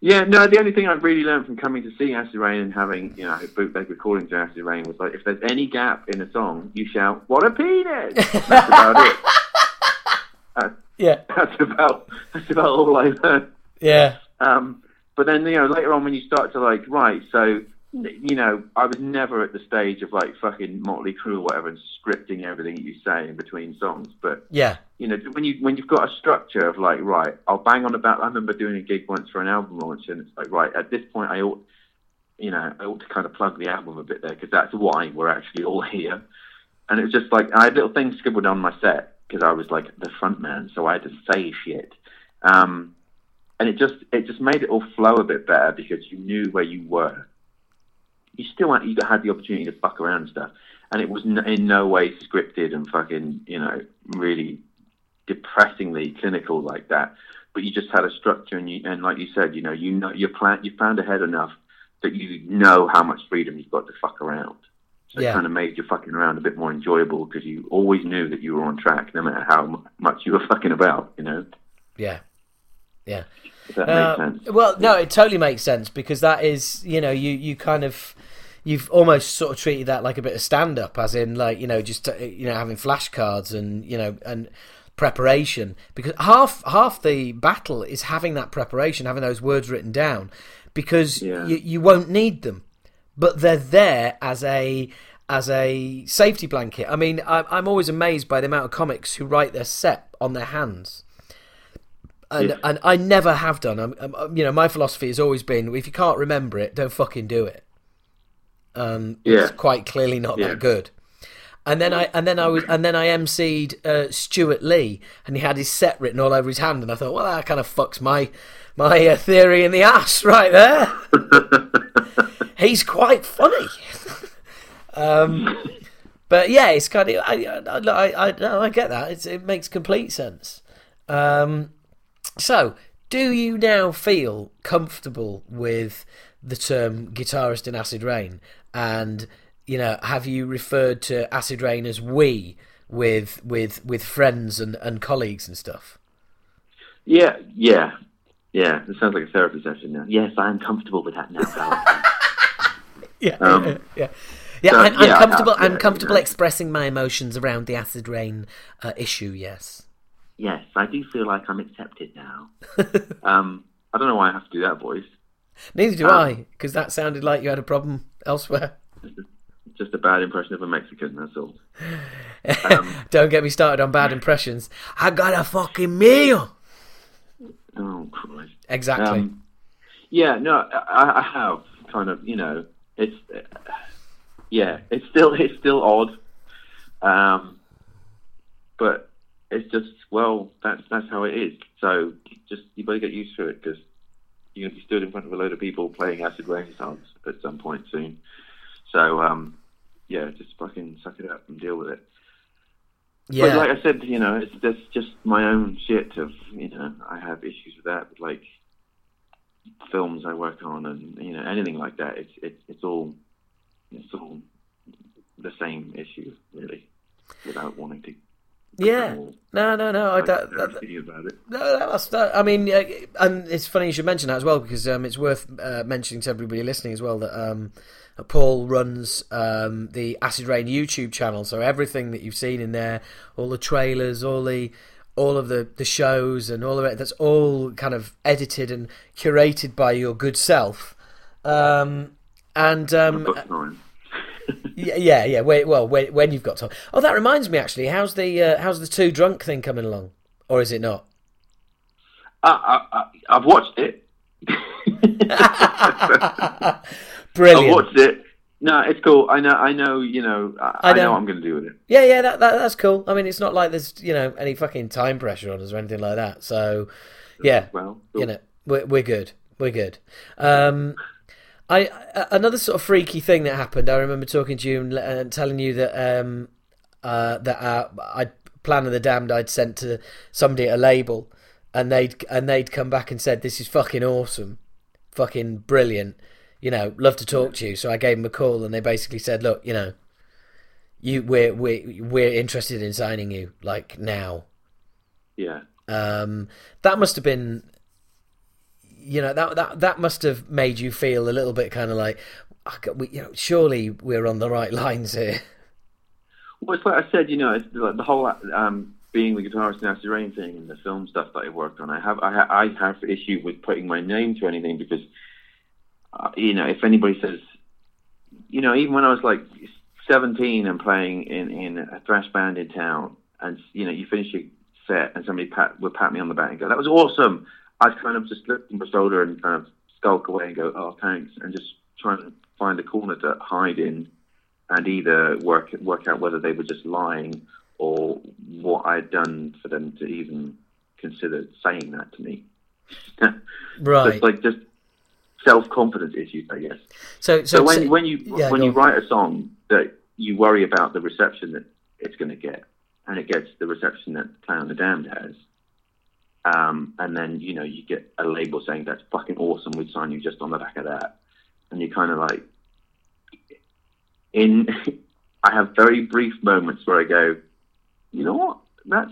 Yeah, no, the only thing I've really learned from coming to see Acid Reign and having, you know, bootleg recordings of Acid Reign was like, if there's any gap in a song, you shout, what a penis! That's about it. That's, Yeah, that's about, that's about all I learned. yeah, Um, but then, you know, later on when you start to like, right, so, you know, I was never at the stage of like fucking Motley Crue or whatever and scripting everything that you say in between songs. But, yeah, you know, when you, when you've got a structure of like, right, I'll bang on about, I remember doing a gig once for an album launch and it's like, right, at this point I ought, you know, I ought to kind of plug the album a bit there because that's why we're actually all here. And it was just like, I had little things scribbled on my set because I was like the front man, so I had to say shit. Um, and it just it just made it all flow a bit better because you knew where you were. You still had, you had the opportunity to fuck around and stuff, and it was n- in no way scripted and fucking you know really depressingly clinical like that. But you just had a structure, and you and like you said, you know, you know, you plan, you planned ahead enough that you know how much freedom you've got to fuck around. So Yeah. it kind of made your fucking around a bit more enjoyable because you always knew that you were on track, no matter how mu- much you were fucking about. You know, yeah, yeah. Uh, well, no, it totally makes sense because that is, you know, you you kind of you've almost sort of treated that like a bit of stand up, as in like you know just you know having flashcards and you know and preparation. Because half half the battle is having that preparation, having those words written down because Yeah. you you won't need them, but they're there as a as a safety blanket. I mean, I, I'm always amazed by the amount of comics who write their set on their hands and Yes. and I never have done. I'm, I'm, you know, my philosophy has always been: if you can't remember it, don't fucking do it. Um, Yeah. it's quite clearly not Yeah. that good. And then I and then I was and then I emceed uh, Stewart Lee, and he had his set written all over his hand, and I thought, well, that kind of fucks my my uh, theory in the ass right there. He's quite funny. um, but yeah, it's kind of I I I, I, I get that. It's, it makes complete sense. Um, so, do you now feel comfortable with the term guitarist in Acid Reign? And you know, have you referred to Acid Reign as we with with with friends and, and colleagues and stuff? Yeah, yeah, yeah. It sounds like a therapy session now. Yes, I am comfortable with that now. Yeah, Um, yeah, yeah. Yeah, so, I'm, I'm comfortable. I'm comfortable yeah. expressing my emotions around the Acid Reign uh, issue. Yes. Yes, I do feel like I'm accepted now. um, I don't know why I have to do that voice. Neither do Um, I, because that sounded like you had a problem elsewhere. Just a bad impression of a Mexican. That's all. Um, Don't get me started on bad impressions. I got a fucking meal. oh Christ. Exactly. Um, yeah, no, I, I have kind of, you know, it's, uh, yeah, it's still, it's still odd, um, but it's just, well, that's that's how it is. So just you better get used to it because you're gonna be stood in front of a load of people playing Acid Reign songs at some point soon. So um, yeah, just fucking suck it up and deal with it. yeah. But like I said, you know, it's that's just my own shit. Of you know, I have issues with that. With like films I work on, and you know, anything like that. It's it's it's all it's all the same issue, really. Without wanting to. Yeah. No, no, no. I don't, that, about it. No, that's that. I mean, and it's funny you should mention that as well because um, it's worth uh, mentioning to everybody listening as well that um, Paul runs um, the Acid Reign YouTube channel. So everything that you've seen in there, all the trailers, all the all of the, the shows and all of it, that's all kind of edited and curated by your good self. Um, and um. Yeah, yeah, yeah. Wait, well, when, when you've got time. Oh, that reminds me. Actually, how's the uh, how's the two drunk thing coming along, or is it not? I, I, I, I've watched it. Brilliant. I've watched it. No, it's cool. I know. I know. You know. I, I I know. know. what I'm going to do with it. Yeah, yeah, that, that that's cool. I mean, it's not like there's you know any fucking time pressure on us or anything like that. So, yeah, Well, cool. you know, we're we're good. We're good. Um, I another sort of freaky thing that happened. I remember talking to you and, and telling you that um, uh, that uh, I Plan of the Damned I'd sent to somebody at a label, and they'd and they'd come back and said, "This is fucking awesome, fucking brilliant." You know, love to talk to you. So I gave them a call, and they basically said, "Look, you know, you we're we are we're interested in signing you like now." Yeah. Um, that must have been, you know, that that that must have made you feel a little bit kind of like, "Oh, God, we, you know, surely we're on the right lines here. Well, it's like I said, you know, like the whole um, being the guitarist in Acid Reign thing and the film stuff that I worked on. I have I, I have issue with putting my name to anything because, uh, you know, if anybody says, you know, even when I was like 17 and playing in in a thrash band in town, and you know, you finish your set and somebody pat would pat me on the back and go, "That was awesome." I'd kind of just look at my shoulder and kind of skulk away and go, "Oh, thanks," and just try and find a corner to hide in and either work work out whether they were just lying or what I'd done for them to even consider saying that to me. so Right. it's like just self confidence issues, I guess. So So, so, when so- when you yeah, when you on. write a song that you worry about the reception that it's going to get, and it gets the reception that Clown the Damned has, um, and then you know you get a label saying that's fucking awesome, we'd sign you just on the back of that, and you're kind of like, in, I have very brief moments where I go, you know what, that's,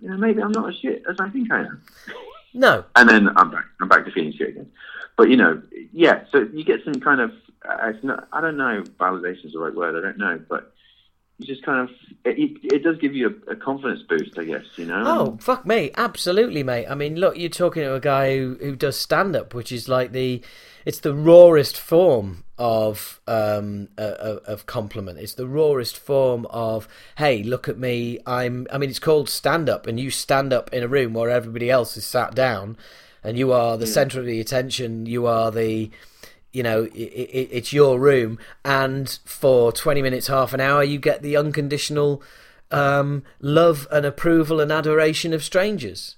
you know, maybe I'm not as shit as I think I am no, and then I'm back. I'm back to feeling shit again. But you know, yeah. So you get some kind of. Uh, it's not, I don't know. Validation is the right word. I don't know, but just kind of. It, it, does give you a, a confidence boost, I guess. You know. Oh fuck me, absolutely, mate. I mean, look, you're talking to a guy who, who does stand up, which is like the, it's the rawest form of um uh, of compliment. It's the rawest form of hey, look at me. I'm. I mean, it's called stand up, and you stand up in a room where everybody else is sat down, and you are the center of the attention. You are the you know, it, it, it's your room, and for 20 minutes, half an hour, you get the unconditional um, love and approval and adoration of strangers.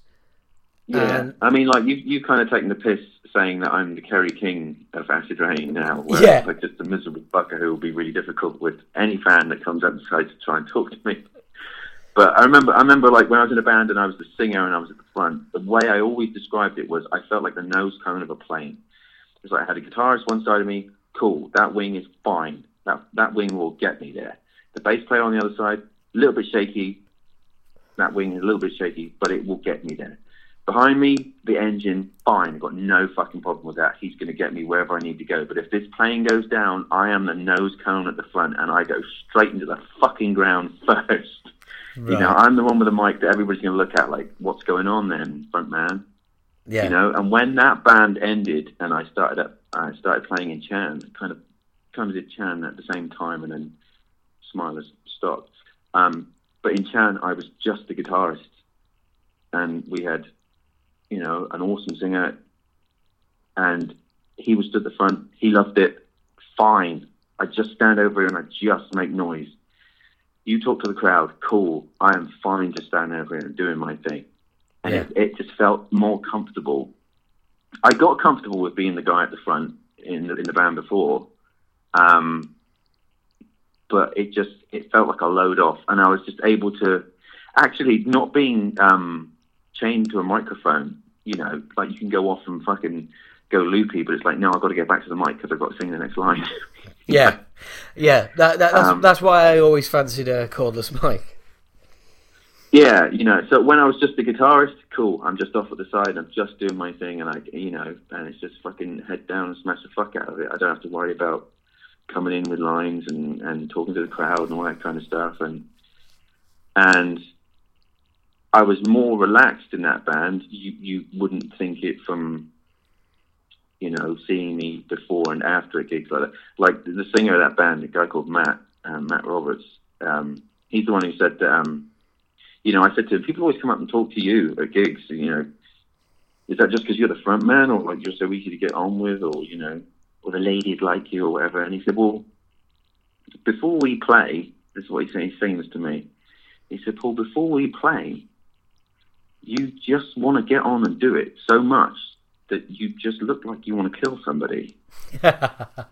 Yeah. and- I mean, like you you kind of taken the piss saying that I'm the Kerry King of Acid Reign now. Where Yeah. Like just a miserable fucker who will be really difficult with any fan that comes up and decides to try and talk to me. But I remember, I remember, like when I was in a band and I was the singer and I was at the front. The way I always described it was, I felt like the nose cone of a plane. It's like I had a guitarist one side of me. Cool, that wing is fine. That that wing will get me there. The bass player on the other side, a little bit shaky. That wing is a little bit shaky, but it will get me there. Behind me, the engine, fine. I've got no fucking problem with that. He's going to get me wherever I need to go. But if this plane goes down, I am the nose cone at the front, and I go straight into the fucking ground first. You know, I'm the one with the mic that everybody's going to look at, like, what's going on then, front man? Yeah. You know, and when that band ended, and I started up, I started playing in Chan, kind of, kind of did Chan at the same time, and then Smilers stopped. Um, but in Chan, I was just the guitarist, and we had, you know, an awesome singer, and he was at the front. He loved it. Fine. I just stand over here and I just make noise. You talk to the crowd. Cool. I am fine just standing over here and doing my thing. And Yeah. it, it just felt more comfortable. I got comfortable with being the guy at the front in the, in the band before, um, but it just it felt like a load off, and I was just able to actually not being um, chained to a microphone. You know, like you can go off and fucking go loopy, but it's like no, I've got to get back to the mic because I've got to sing the next line. Yeah. Yeah. That, that, that's, Um, that's why I always fancied a cordless mic. Yeah, you know. So when I was just the guitarist, cool. I'm just off at the side. I'm just doing my thing, and I, you know, and it's just fucking head down and smash the fuck out of it. I don't have to worry about coming in with lines and and talking to the crowd and all that kind of stuff. And and I was more relaxed in that band. You you wouldn't think it from you know seeing me before and after at gigs like that. Like the singer of that band, a guy called Matt um, Matt Roberts. Um, he's the one who said that. Um, you know, I said to him, people always come up and talk to you at gigs. You know, is that just because you're the front man, or like you're so easy to get on with, or you know, or the ladies like you, or whatever? And he said, well, before we play, this is what he's saying. He's saying this to me. He said, Paul, before we play, you just want to get on and do it so much that you just look like you want to kill somebody.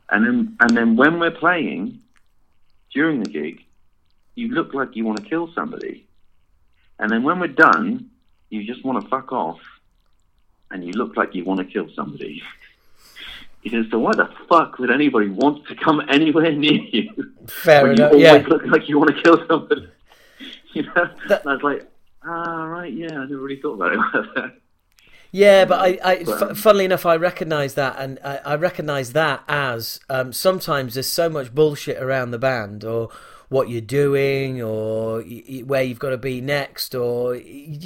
And then, and then when we're playing during the gig, you look like you want to kill somebody. And then when we're done, you just want to fuck off, and you look like you want to kill somebody. He says, so why the fuck would anybody want to come anywhere near you? Fair when enough. You Yeah. always look like you want to kill somebody. You know? That- and I was like, ah, right, yeah, I never really thought about it like that. Yeah, but I, um, f- funnily enough, I recognise that, and I, I recognise that as um, sometimes there's so much bullshit around the band, or what you're doing, or where you've got to be next, or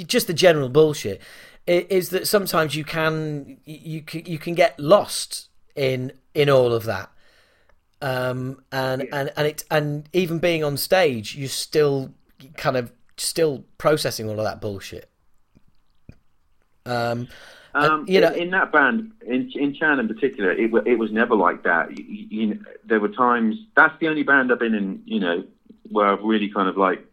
just the general bullshit. Is that sometimes you can you can, you can get lost in in all of that, um, and and and it and even being on stage, you're still kind of still processing all of that bullshit. Um, Um, you know- in, in that band, in in Chan in particular, it it was never like that. You, you, there were times. That's the only band I've been in. You know, where I've really kind of like.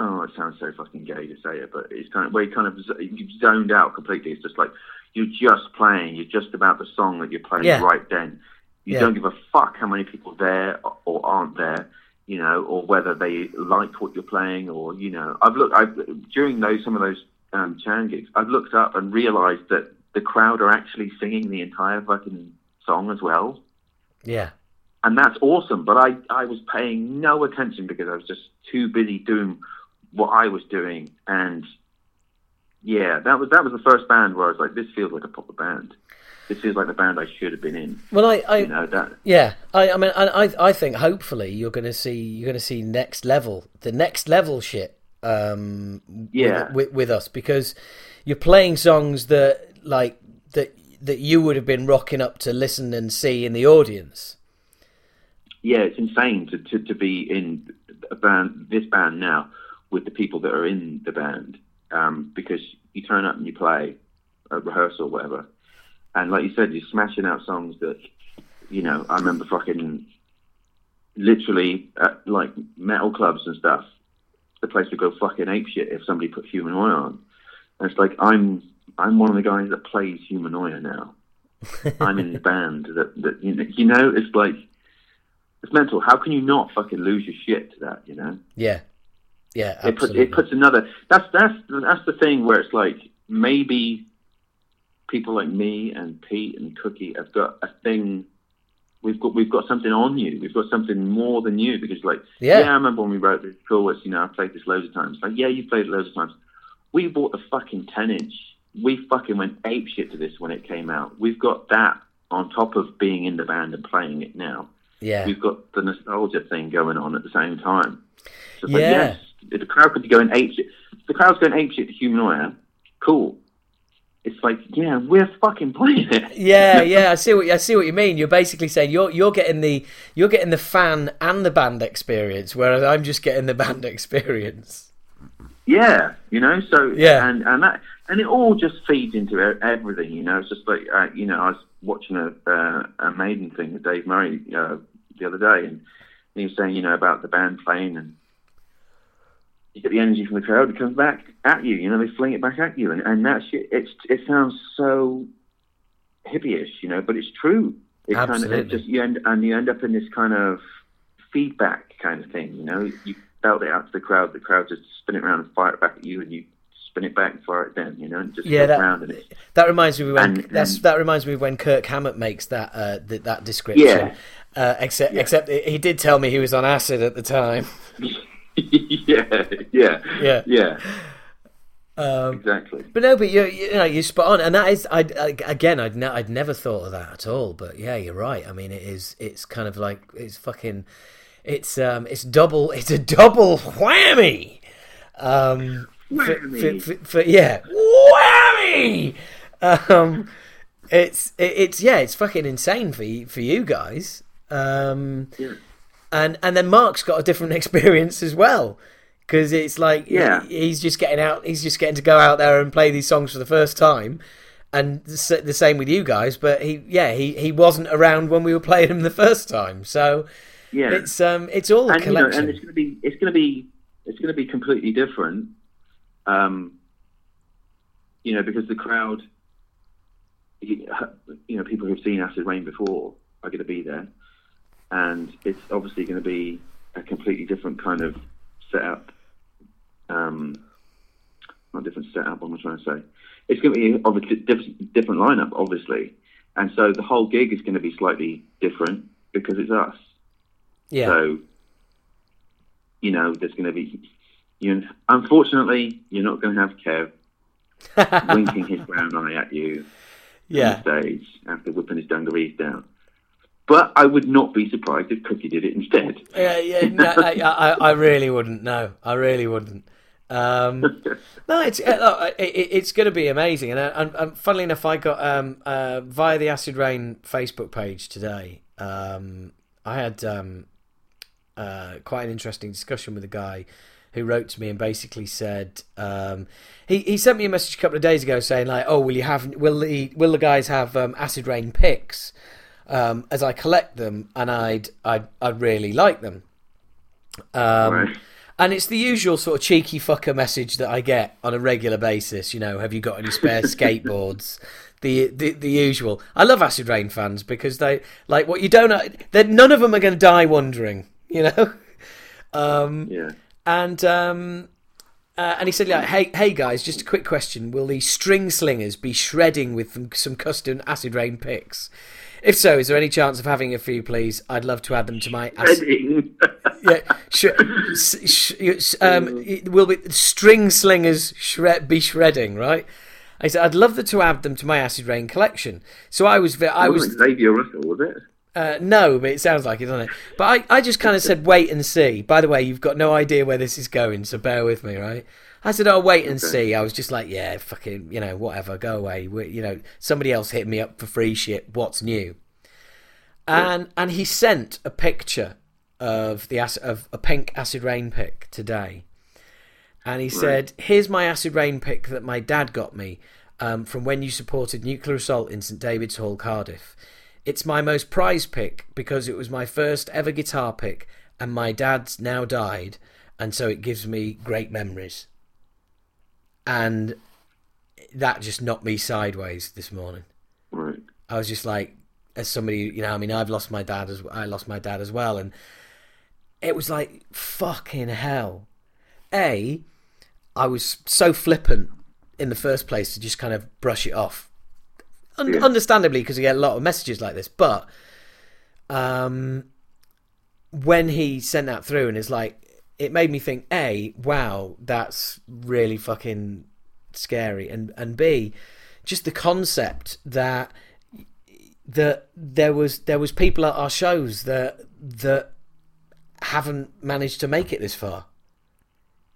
Oh, it sounds so fucking gay to say it, but it's kind of where you kind of you've zoned out completely. It's just like you're just playing. You're just about the song that you're playing Yeah. right then. You Yeah. don't give a fuck how many people there or- or aren't there you know, or whether they like what you're playing, or you know, I've looked. I've during those some of those um, Chan gigs, I've looked up and realised that the crowd are actually singing the entire fucking song as well, yeah. and that's awesome. But I I was paying no attention because I was just too busy doing what I was doing, and yeah, that was that was the first band where I was like, this feels like a proper band. This feels like the band I should have been in. Well, I, I You know that. Yeah, I, I mean, I, I think hopefully you're going to see you're going to see next level, the next level shit, um, Yeah. with, with, with us because you're playing songs that like that that you would have been rocking up to listen and see in the audience. yeah, it's insane to, to, to be in a band, this band now, with the people that are in the band, um, because you turn up and you play a rehearsal, or whatever, and like you said, you're smashing out songs that, you know, I remember fucking, literally at like metal clubs and stuff, the place would go fucking apeshit if somebody put Humanoid on, and it's like I'm I'm one of the guys that plays human Humanoid now. I'm in the band that that you know, you know it's like it's mental. How can you not fucking lose your shit to that? You know, Yeah, yeah, it puts it puts another. That's that's that's the thing where it's like maybe people like me and Pete and Cookie have got a thing. We've got we've got something on you. We've got something more than you because like Yeah. I remember when we wrote this chorus. You know, I played this loads of times. Like yeah, you played it loads of times. We bought the fucking ten inch. We fucking went ape shit to this when it came out. We've got that on top of being in the band and playing it now yeah, we've got the nostalgia thing going on at the same time. So Yeah. like, yes, if the crowd could be going ape shit. The crowd's going ape shit to Humanoid. Cool. It's like, yeah, we're fucking playing it. yeah, yeah. I see what I see what you mean. You're basically saying you're you're getting the you're getting the fan and the band experience, whereas I'm just getting the band experience. Yeah, you know. So Yeah. and and that and it all just feeds into everything. You know, it's just like uh, you know, I was watching a uh, a Maiden thing with Dave Murray uh, the other day, and he was saying, you know, about the band playing and. You get the energy from the crowd; it comes back at you. You know, they fling it back at you, and, and that shit. It's it sounds so hippie-ish, you know, but it's true. It kind of Absolutely. it just you end and you end up in this kind of feedback kind of thing. You know, you belt it out to the crowd. The crowd just spin it around and fire it back at you, and you spin it back and fire it then. You know, and just Yeah, that- around and it's That reminds me when And- that's and- that reminds me when Kirk Hammett makes that uh, th- that description. Yeah. Uh, except Yeah. except he did tell me he was on acid at the time. yeah, yeah, Yeah. yeah, Um, exactly. but no, but you you know you're spot on, and that is I, I again I'd ne- I'd never thought of that at all. But yeah, you're right. I mean, it is it's kind of like it's fucking it's um it's double it's a double whammy. Um, for, Whammy. For, for, for- yeah, whammy. Um, it's it, it's yeah, it's fucking insane for you for you guys. Um, Yeah. And and then Mark's got a different experience as well because it's like Yeah. he- he's just getting out, he's just getting to go out there and play these songs for the first time. And the the same with you guys, but he, yeah, he, he wasn't around when we were playing him the first time, so Yeah, it's um it's all and you know, and it's gonna be it's gonna be it's gonna be completely different. Um, you know, because the crowd, you you know, people who've seen Acid Reign before are going to be there, and it's obviously going to be a completely different kind of setup. Um, not different setup. What am I trying to say? It's going to be of a different lineup, obviously, and so the whole gig is going to be slightly different because it's us. Yeah. So, you know, there's going to be. You, unfortunately, you're not going to have Kev winking his brown eye at you yeah. on stage after whipping his dungarees down. But I would not be surprised if Cookie did it instead. Yeah, yeah, no, I, I, I really wouldn't. No, I really wouldn't. Um, no, it's uh, it, it's going to be amazing, and, uh, and, and funnily enough, I got um, uh, via the Acid Reign Facebook page today. Um, I had um, uh, quite an interesting discussion with a guy who wrote to me and basically said um, he he sent me a message a couple of days ago saying like, oh, will you have will the will the guys have um, Acid Reign picks? Um, as I collect them, and I'd I'd, I'd really like them. Um, Right. And it's the usual sort of cheeky fucker message that I get on a regular basis. You know, have you got any spare skateboards? The, the the usual. I love Acid Reign fans because they like what you don't. That none of them are going to die wondering. You know. Um, Yeah. and um, uh, and he said, like, "Hey, hey guys, just a quick question: Will the string slingers be shredding with some, some custom acid reign picks? If so, is there any chance of having a few, please? I'd love to add them to my acid, Reading. yeah, sh- sh- sh- um, will be string slingers shred- be shredding, right? I said I'd love the, to add them to my acid reign collection. So I was, I was Xavier Russell, was it? uh, no, but it sounds like it, doesn't it? But I, I just kind of said wait and see. By the way, you've got no idea where this is going, so bear with me, right? I said, "Oh, wait and see." I was just like, "Yeah, fucking, you know, whatever, go away." We, you know, somebody else hit me up for free shit. What's new? And and he sent a picture of the of a pink acid reign pick today, and he said, "Here's my acid reign pick that my dad got me um, from when you supported nuclear assault in St David's Hall, Cardiff. It's my most prized pick because it was my first ever guitar pick, and my dad's now died, and so it gives me great memories." And that just knocked me sideways this morning. Right. I was just like, as somebody, you know, I mean, I've lost my dad as I lost my dad as well, and it was like fucking hell. A, I was so flippant in the first place to just kind of brush it off, Un- Yeah. understandably because I get a lot of messages like this. But um, when he sent that through, and it's like, it made me think: A, wow, that's really fucking scary, and and B, just the concept that that there was there was people at our shows that that haven't managed to make it this far.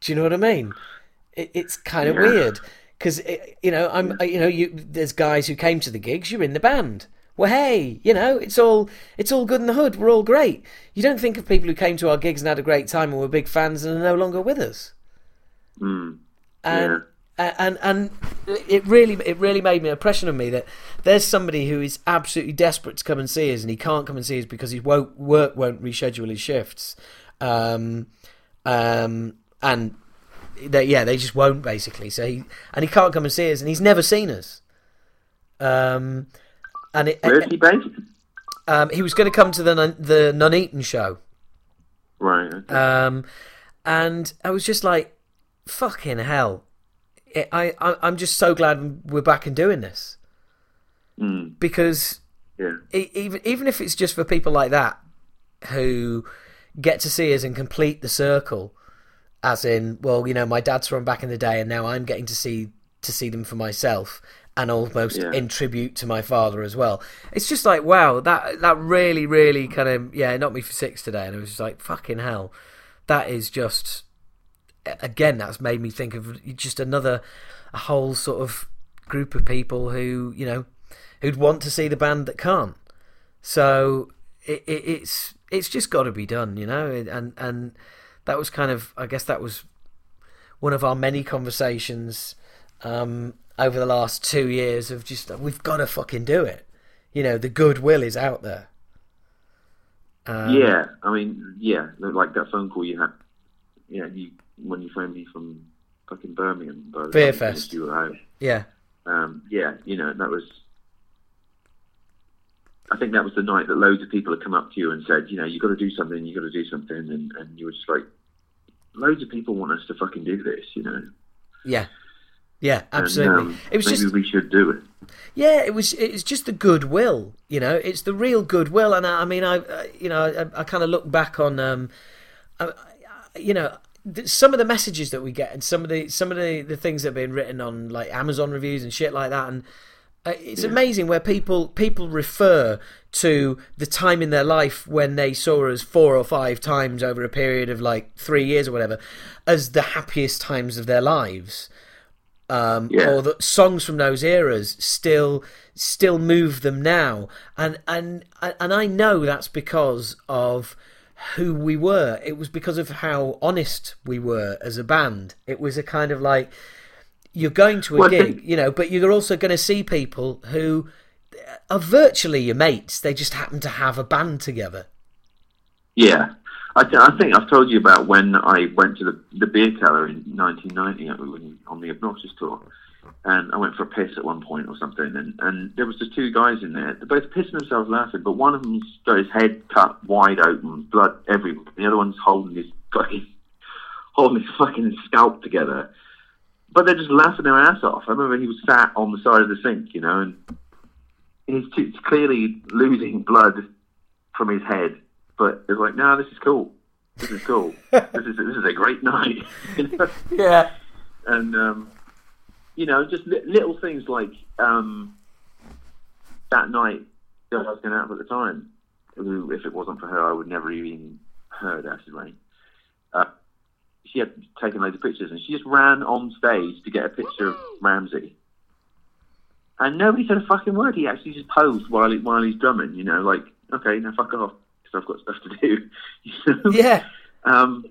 Do you know what I mean? It, it's kind of Yeah. weird because you know I'm you know you there's guys who came to the gigs. You're in the band. Well, hey, you know it's all it's all good in the hood. We're all great. You don't think of people who came to our gigs and had a great time and were big fans and are no longer with us. Mm. And and and it really it really made an impression on me that there's somebody who is absolutely desperate to come and see us and he can't come and see us because his won't, work won't reschedule his shifts um um and they, yeah they just won't basically so he and he can't come and see us and he's never seen us um and it, Where's he based? um he was going to come to the Nun- the Nuneaton show Right. Okay. um, and I was just like, "Fucking hell!" It, I, I I'm just so glad we're back and doing this Mm. because Yeah. e- even even if it's just for people like that who get to see us and complete the circle, as in, well, you know, my dad's from back in the day, and now I'm getting to see to see them for myself, and almost Yeah. in tribute to my father as well. It's just like, wow, that that really, really kind of yeah, knocked me for six today, and it was just like, fucking hell, that is just again, that's made me think of just another a whole sort of group of people who you know who'd want to see the band that can't. So it, it, it's it's just got to be done, you know. And and that was kind of I guess that was one of our many conversations um, over the last two years of just we've got to fucking do it. You know, the goodwill is out there. Um, yeah. I mean, yeah. Like that phone call you had. Yeah. You when you phoned me from fucking Birmingham. Beer time you finished, Fest. You were out. yeah, Um, yeah. You know that was. I think that was the night that loads of people had come up to you and said, you know, you've got to do something, you've got to do something, and, and you were just like, loads of people want us to fucking do this, you know. yeah, Yeah, absolutely. And, um, it was maybe just we should do it. yeah, it was it's just the goodwill, you know. It's the real goodwill, and I, I mean, I, I you know, I, I kind of look back on, um, you know. th- Some of the messages that we get, and some of the some of the, the things that have been written on like Amazon reviews and shit like that, and uh, it's amazing where people people refer to the time in their life when they saw us four or five times over a period of like three years or whatever as the happiest times of their lives um, Yeah. or the songs from those eras still still move them now. And and and I know that's because of who we were. It was because of how honest we were as a band. It was a kind of like you're going to a Well, gig you know but you're also going to see people who are virtually your mates. They just happen to have a band together. Yeah, I, th- I think I've told you about when I went to the, the beer cellar in 1990 uh, on the Obnoxious tour, and I went for a piss at one point or something, and, and there was just two guys in there. They're both pissing themselves laughing, but one of them's got his head cut wide open, blood everywhere. The other one's holding his fucking holding his fucking scalp together. But they're just laughing their ass off. I remember he was sat on the side of the sink, you know, and he's clearly losing blood from his head. But it's like, no, this is cool. This is cool. this is this is a great night. you know? yeah and um, you know, just li- little things like um, that night that I was going out at the time. If it wasn't for her, I would never even heard Acid Reign. Uh, she had taken loads of pictures, and she just ran on stage to get a picture of Ramsey. And nobody said a fucking word. He actually just posed while he, while he's drumming. You know, like okay, now fuck off because I've got stuff to do. You know? yeah um,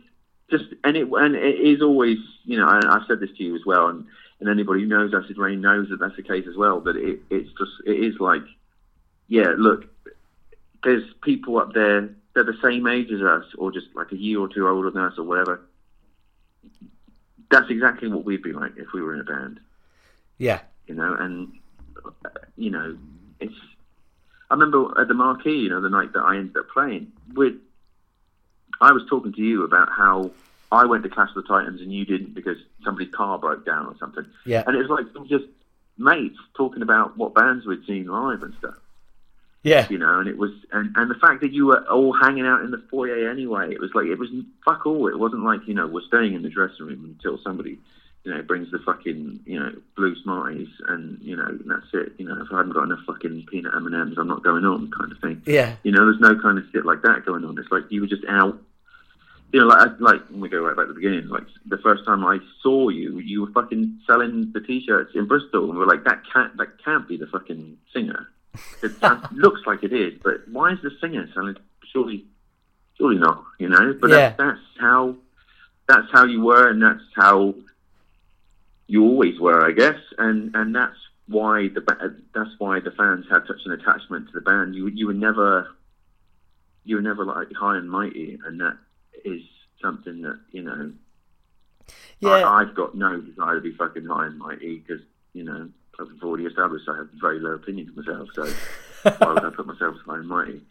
just and it and it is always you know and I've said this to you as well and, and anybody who knows acid reign knows that that's the case as well but it, it's just it is like yeah look there's people up there they're the same age as us or just like a year or two older than us or whatever that's exactly what we'd be like if we were in a band yeah you know, and you know, it's. I remember at the marquee, you know, the night that I ended up playing, with I was talking to you about how I went to Clash of the Titans and you didn't because somebody's car broke down or something, yeah. And it was like just mates talking about what bands we'd seen live and stuff, yeah. You know, and it was, and, and the fact that you were all hanging out in the foyer anyway, it was like it was fuck all. It wasn't like you know we're staying in the dressing room until somebody you know, brings the fucking, you know, blue smarties and, you know, that's it. You know, if I haven't got enough fucking peanut M&Ms, I'm not going on kind of thing. yeah You know, there's no kind of shit like that going on. It's like you were just out. You know, like, like when we go right back to the beginning, like the first time I saw you, you were fucking selling the t-shirts in Bristol, and we are like, that can't, that can't be the fucking singer. It looks like it is, but why is the singer selling? Surely, surely not. You know, but Yeah. that's, that's how, that's how you were, and that's how you always were, I guess, and and that's why the ba- that's why the fans had such an attachment to the band. You you were never you were never like high and mighty, and that is something that you know. yeah I, I've got no desire to be fucking high and mighty because you know I've already established I have very low opinion of myself. So why would I put myself high and mighty?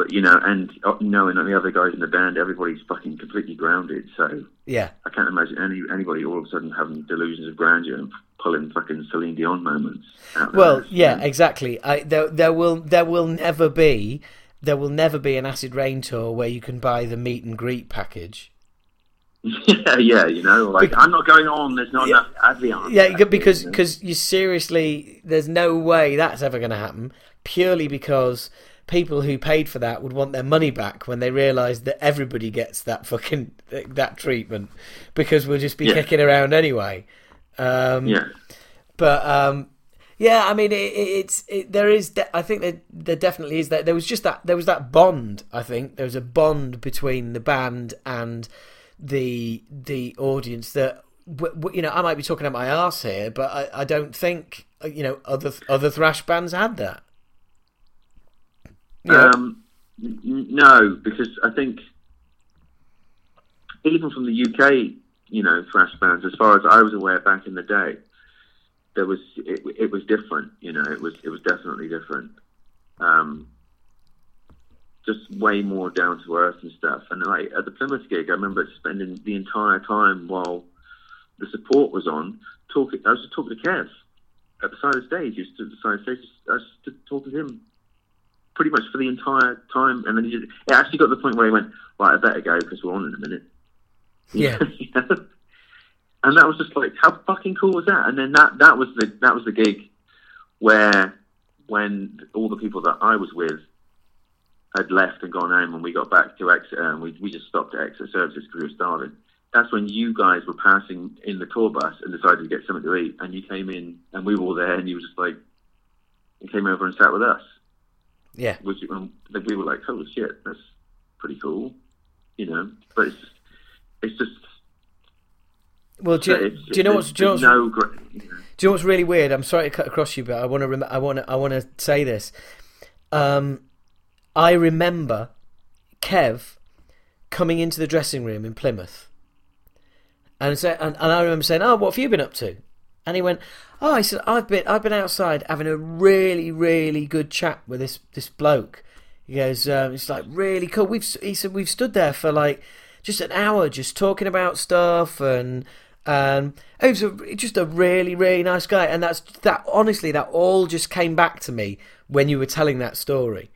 But you know, and uh, knowing that the other guys in the band, everybody's fucking completely grounded. So yeah I can't imagine any anybody all of a sudden having delusions of grandeur and pulling fucking Celine Dion moments. Well, yeah, exactly. I, there, there will, there will never be, there will never be an acid reign tour where you can buy the meet and greet package. yeah, yeah, you know, like I'm not going on. There's not enough Avion. Yeah, because because you seriously, there's no way that's ever going to happen. Purely because people who paid for that would want their money back when they realise that everybody gets that fucking that treatment because we'll just be Yeah. kicking around anyway. Um, yeah, But um, yeah, I mean, it, it, it's it, there is. De- I think that there definitely is that. There was just that. There was that bond. I think there was a bond between the band and the the audience that. You know, I might be talking out my arse here, but I, I don't think uh, you know other other thrash bands had that. Um, n- no, because I think even from the UK, you know, thrash bands, as far as I was aware back in the day, there was it, it was different. You know, it was it was definitely different. Um, just way more down to earth and stuff. And like at the Plymouth gig, I remember spending the entire time while the support was on, talking. I was just talking to Kev at the side of the stage. He at the side of the stage. I was talking to him pretty much for the entire time. And then he just, it actually got to the point where he went, "Right, I better go because we're on in a minute." Yeah. and that was just like, how fucking cool was that? And then that that was the that was the gig where when all the people that I was with had left and gone home, and we got back to Exeter, and um, we we just stopped at Exeter services because we were starving. That's when you guys were passing in the tour bus and decided to get something to eat, and you came in, and we were all there, and you were just like, you came over and sat with us. Yeah. Which um, we were like, holy shit, that's pretty cool, you know. But it's just, it's just. Well, do you, it's- do you know what's do you know what's, no great, you know. do you know what's really weird? I'm sorry to cut across you, but I want to rem- I want to I want to say this. Um, I remember Kev coming into the dressing room in Plymouth, and say, and, and I remember saying, "Oh, what have you been up to?" And he went, "Oh, I said I've been I've been outside having a really really good chat with this this bloke." He goes, um, "It's like really cool." We've he said we've stood there for like just an hour just talking about stuff and. Um, he was a, just a really, really nice guy, and that's that. Honestly, that all just came back to me when you were telling that story.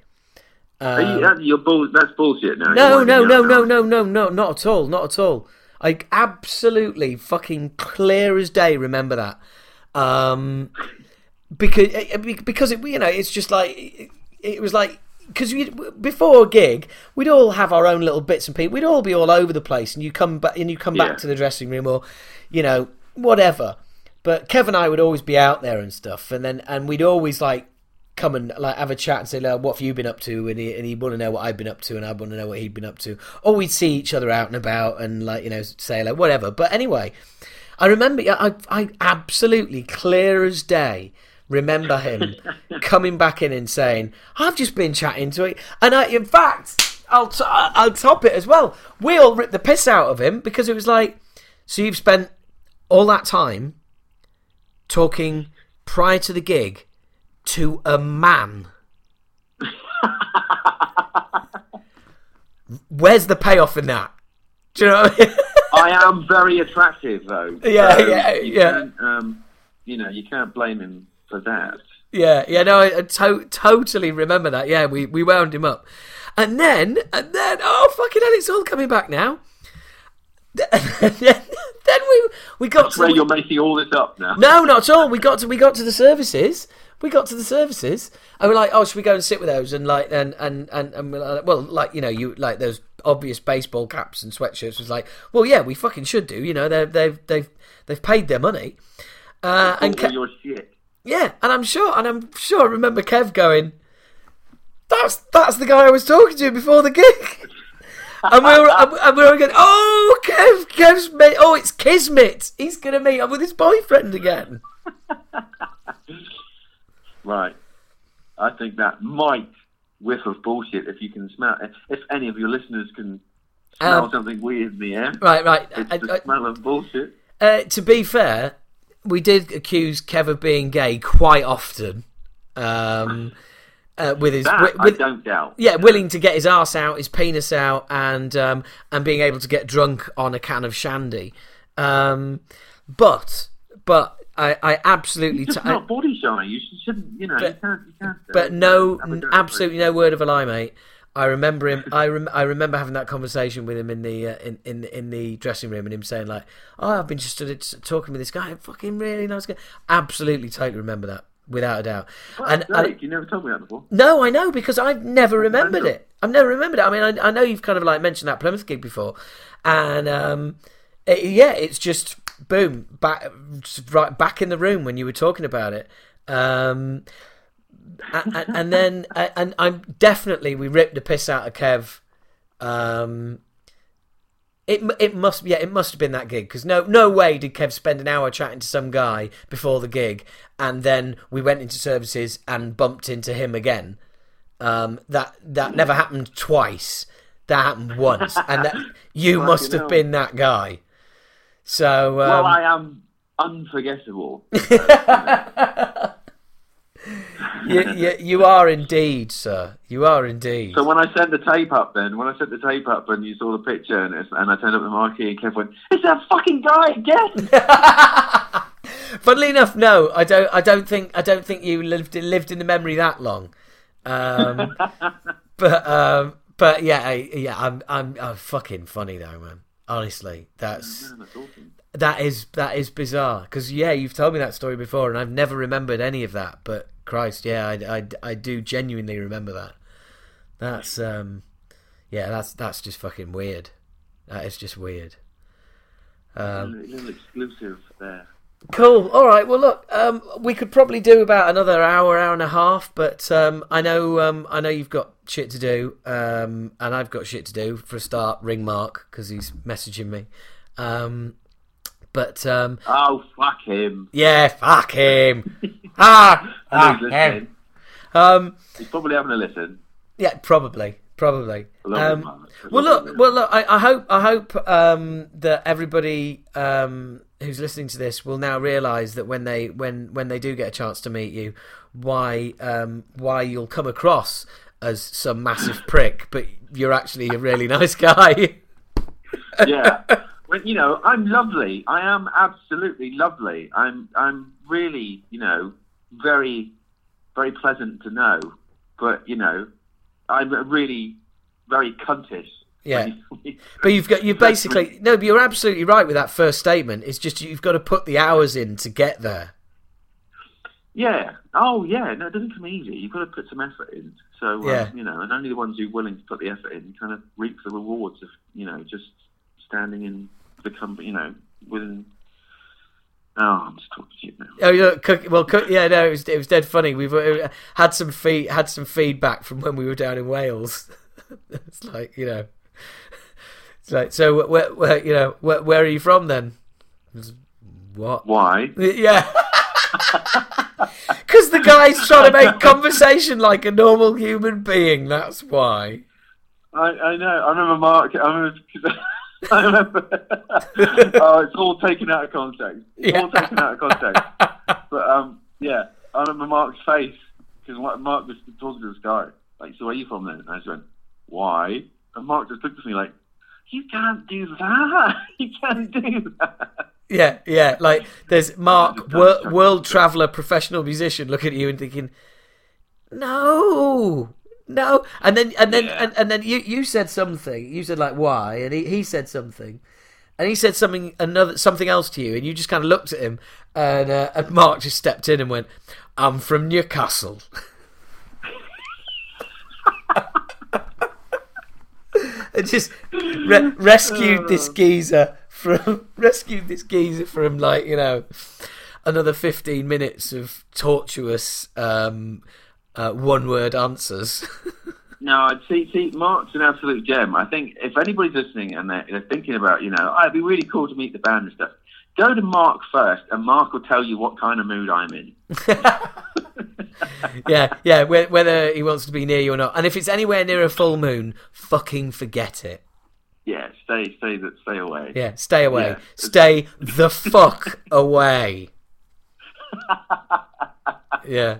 Are you, that, bull, that's bullshit now. Um, No, no, no, no, no, no, no, not at all, not at all. I absolutely fucking clear as day remember that. Um, because eh, because it, you know it's just like it, it was like because before a gig we'd all have our own little bits and pieces. We'd all be all over the place, and you come back and you come Yeah. back to the dressing room or you know whatever. But Kev and I would always be out there and stuff, and then and we'd always like come and like have a chat and say, like, "What have you been up to?" And he and he'd want to know what I'd been up to, and I'd want to know what he'd been up to. Or we'd see each other out and about, and like you know say like whatever. But anyway, I remember, yeah, I I absolutely clear as day remember him coming back in and saying, "I've just been chatting to it," and I, in fact, I'll t- I'll top it as well. We all ripped the piss out of him because it was like, so you've spent all that time talking prior to the gig to a man. Where's the payoff in that? Do you know what I am very attractive, though. Yeah, So yeah, you yeah. Um, you know, you can't blame him for that. Yeah, yeah, no, I, I to- totally remember that. Yeah, we, we wound him up, and then and then oh fucking hell, it's all coming back now. then we we got That's where you're making all this up now. no, not at all. We got to we got to the services. We got to the services, and we're like, oh, should we go and sit with those? And like, and and and, and we're like, well, like you know, you like those obvious baseball caps and sweatshirts was like, well, yeah, we fucking should do. You know, they've they've they've they've paid their money, uh, and Ke- your shit. yeah, and I'm sure, and I'm sure I remember Kev going, "That's that's the guy I was talking to before the gig." And we were, and and we were going, "Oh, Kev, Kev's mate. Oh, it's Kismet. He's gonna meet up with his boyfriend again." Right. I think that might whiff of bullshit if you can smell If any of your listeners can smell Um, something weird in the air, Right, right. it's I- the I- smell of bullshit. uh, to be fair, we did accuse Kev of being gay quite often. Um, uh, with his, That with, I don't doubt. yeah, willing to get his ass out, his penis out, and um, and being able to get drunk on a can of shandy. Um, but but I, I absolutely You're t- just not body shy. You should- shouldn't, you know, you can't, you can't. uh, but no, a go. absolutely no word of a lie, mate. I remember him. I rem- I remember having that conversation with him in the uh, in, in in the dressing room, and him saying like, "Oh, I've been just talking with this guy, fucking really nice guy." Absolutely, totally remember that without a doubt. And you never told me that before. no, I know because I've never remembered it. I've never remembered it. I mean, I, I know you've kind of like mentioned that Plymouth gig before, and um, it- yeah, it's just boom back right back in the room when you were talking about it. Um, and, and, then and I'm definitely we ripped the piss out of Kev. Um, it it must yeah it must have been that gig because no no way did Kev spend an hour chatting to some guy before the gig and then we went into services and bumped into him again. Um, that that never happened twice. That happened once, and that you must have hell. been that guy. So um, well, I am unforgettable. you, you, you are indeed, sir. You are indeed. So when I sent the tape up, then when I sent the tape up, and you saw the picture, and, it's, and I turned up the marquee, and Kev went, "It's that fucking guy again." Funnily enough, no, I don't. I don't think. I don't think you lived lived in the memory that long. Um, but um, but yeah, yeah, I'm I'm I'm fucking funny though, man. Honestly, that's that is that is bizarre because yeah, you've told me that story before, and I've never remembered any of that. But Christ, yeah, I, I, I do genuinely remember that. That's um, yeah, that's that's just fucking weird. That is just weird. a little exclusive there. Cool. All right. Well, look, um, we could probably do about another hour, hour and a half, but um, I know, um, I know you've got shit to do, um, and I've got shit to do. For a start, ring Mark because he's messaging me. Um, but um, Oh fuck him! yeah, fuck him. ah, fuck he's him. Um, He's probably having a listen. yeah, probably, probably. I love him, Um, well, look, well, look. I, I hope, I hope um, that everybody um, who's listening to this will now realise that when they, when, when they do get a chance to meet you, why, um, why you'll come across as some massive prick, but you're actually a really nice guy. yeah. When you know, I'm lovely. I am absolutely lovely. I'm I'm really, you know, very very pleasant to know. But, you know, I'm really very cuntish. Yeah. But you've got you basically no, but you're absolutely right with that first statement. It's just you've got to put the hours in to get there. Yeah. Oh, yeah. No, it doesn't come easy. You've got to put some effort in. So, uh, Yeah. you know, and only the ones who are willing to put the effort in kind of reap the rewards of, you know, just standing in the company, you know, within. Oh, I'm just talking shit now. Oh, yeah, cook, well, cook, yeah, no, it was it was dead funny. We've uh, had some feed, had some feedback from when we were down in Wales. it's like you know, like so. Where, where you know, where, where are you from then? What? Why? Yeah. Because the guy's trying to make conversation like a normal human being. That's why. I, I know. I remember Mark. I remember. I remember. oh, it's all taken out of context. It's all taken out of context. But um, yeah, I remember Mark's face because Mark was talking to this guy. Like, so where are you from then? And I just went, why? And Mark just looked at me like, you can't do that. You can't do that. Yeah, yeah. Like there's Mark, wor- world traveler, professional musician, looking at you and thinking, "No, no." And then, and then, Yeah. and, and then you you said something. You said like why, and he, he said something, and he said something another something else to you, and you just kind of looked at him, and uh, and Mark just stepped in and went, "I'm from Newcastle." and just re- rescued this geezer from rescued this geezer from like you know another 15 minutes of tortuous um, uh, one word answers No, see, see, Mark's an absolute gem. I think if anybody's listening and they're, they're thinking about, you know, oh, it'd be really cool to meet the band and stuff, go to Mark first, and Mark will tell you what kind of mood I'm in. yeah yeah whether he wants to be near you or not and if it's anywhere near a full moon fucking forget it Yeah, stay, stay, that, stay away. yeah stay away Yeah. stay the fuck away yeah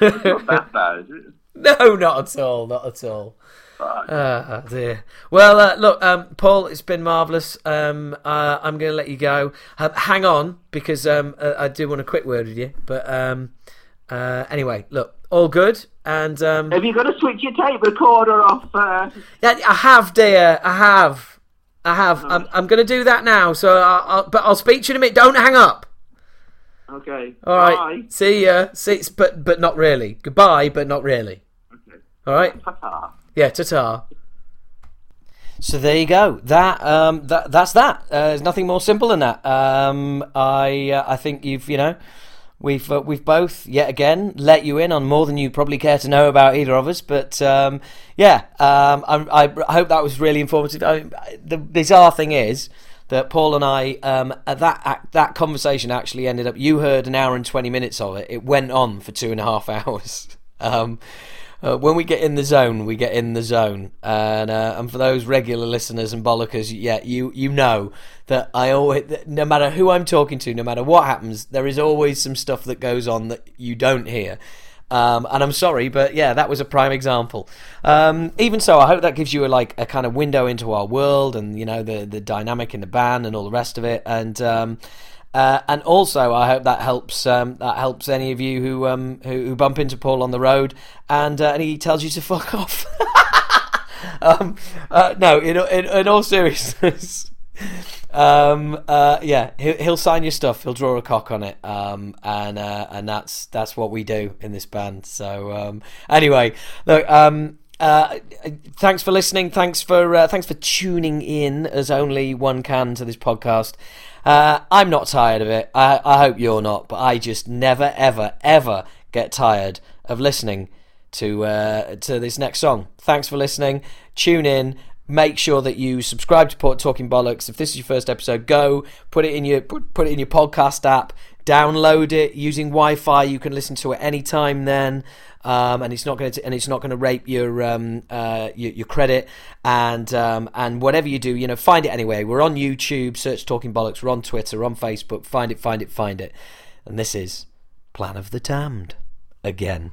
Not that bad, is it? no not at all not at all Ah, dear. Well, uh, look, um, Paul, it's been marvellous. Um, uh, I'm going to let you go. Hang on, because um, uh, I do want a quick word with you. But um, uh, anyway, look, all good. And um, Have you got to switch your tape recorder off first? yeah, I have, dear. I have. I have. I'm, I'm going to do that now. So, I'll, I'll, but I'll speak to you in a minute. Don't hang up. Okay. All right. Bye. See ya. See, but but not really. Goodbye, but not really. Okay. All right. Ta-ta. Yeah, ta-ta. So there you go. That um, that that's that. Uh, there's nothing more simple than that. Um, I uh, I think you've you know we've uh, we've both yet again let you in on more than you probably care to know about either of us. But um, yeah, um, I, I hope that was really informative. I, the bizarre thing is that Paul and I um, that that conversation actually ended up. You heard an hour and twenty minutes of it. It went on for two and a half hours. Uh, when we get in the zone, we get in the zone, and uh, and for those regular listeners and bollockers, yeah, you you know that I always, that no matter who I'm talking to, no matter what happens, there is always some stuff that goes on that you don't hear, Um, and I'm sorry, but yeah, that was a prime example. Um, even so, I hope that gives you a, like a kind of window into our world and you know the the dynamic in the band and all the rest of it. And um, uh, and also, I hope that helps um, that helps any of you who um, who, who bump into Paul on the road and uh, and he tells you to fuck off. um, uh, no, in, in, in all seriousness. um, uh, yeah, he'll, sign your stuff. He'll draw a cock on it, um, and uh, and that's that's what we do in this band. So um, anyway, look, um, uh, thanks for listening. Thanks for uh, thanks for tuning in, as only one can to this podcast. Uh, I'm not tired of it. I, I hope you're not, but I just never, ever, ever get tired of listening to uh, to this next song. Thanks for listening. Tune in. Make sure that you subscribe to Port Talking Bollocks. If this is your first episode, go put it in your put, put it in your podcast app. Download it using Wi-Fi. You can listen to it anytime. Then um, and it's not going to and it's not going to rape your, um, uh, your, your credit and um, and whatever you do, you know, find it anyway. We're on YouTube, search Talking Bollocks. We're on Twitter, we're on Facebook. Find it, find it, find it. And this is Plan of the Damned again.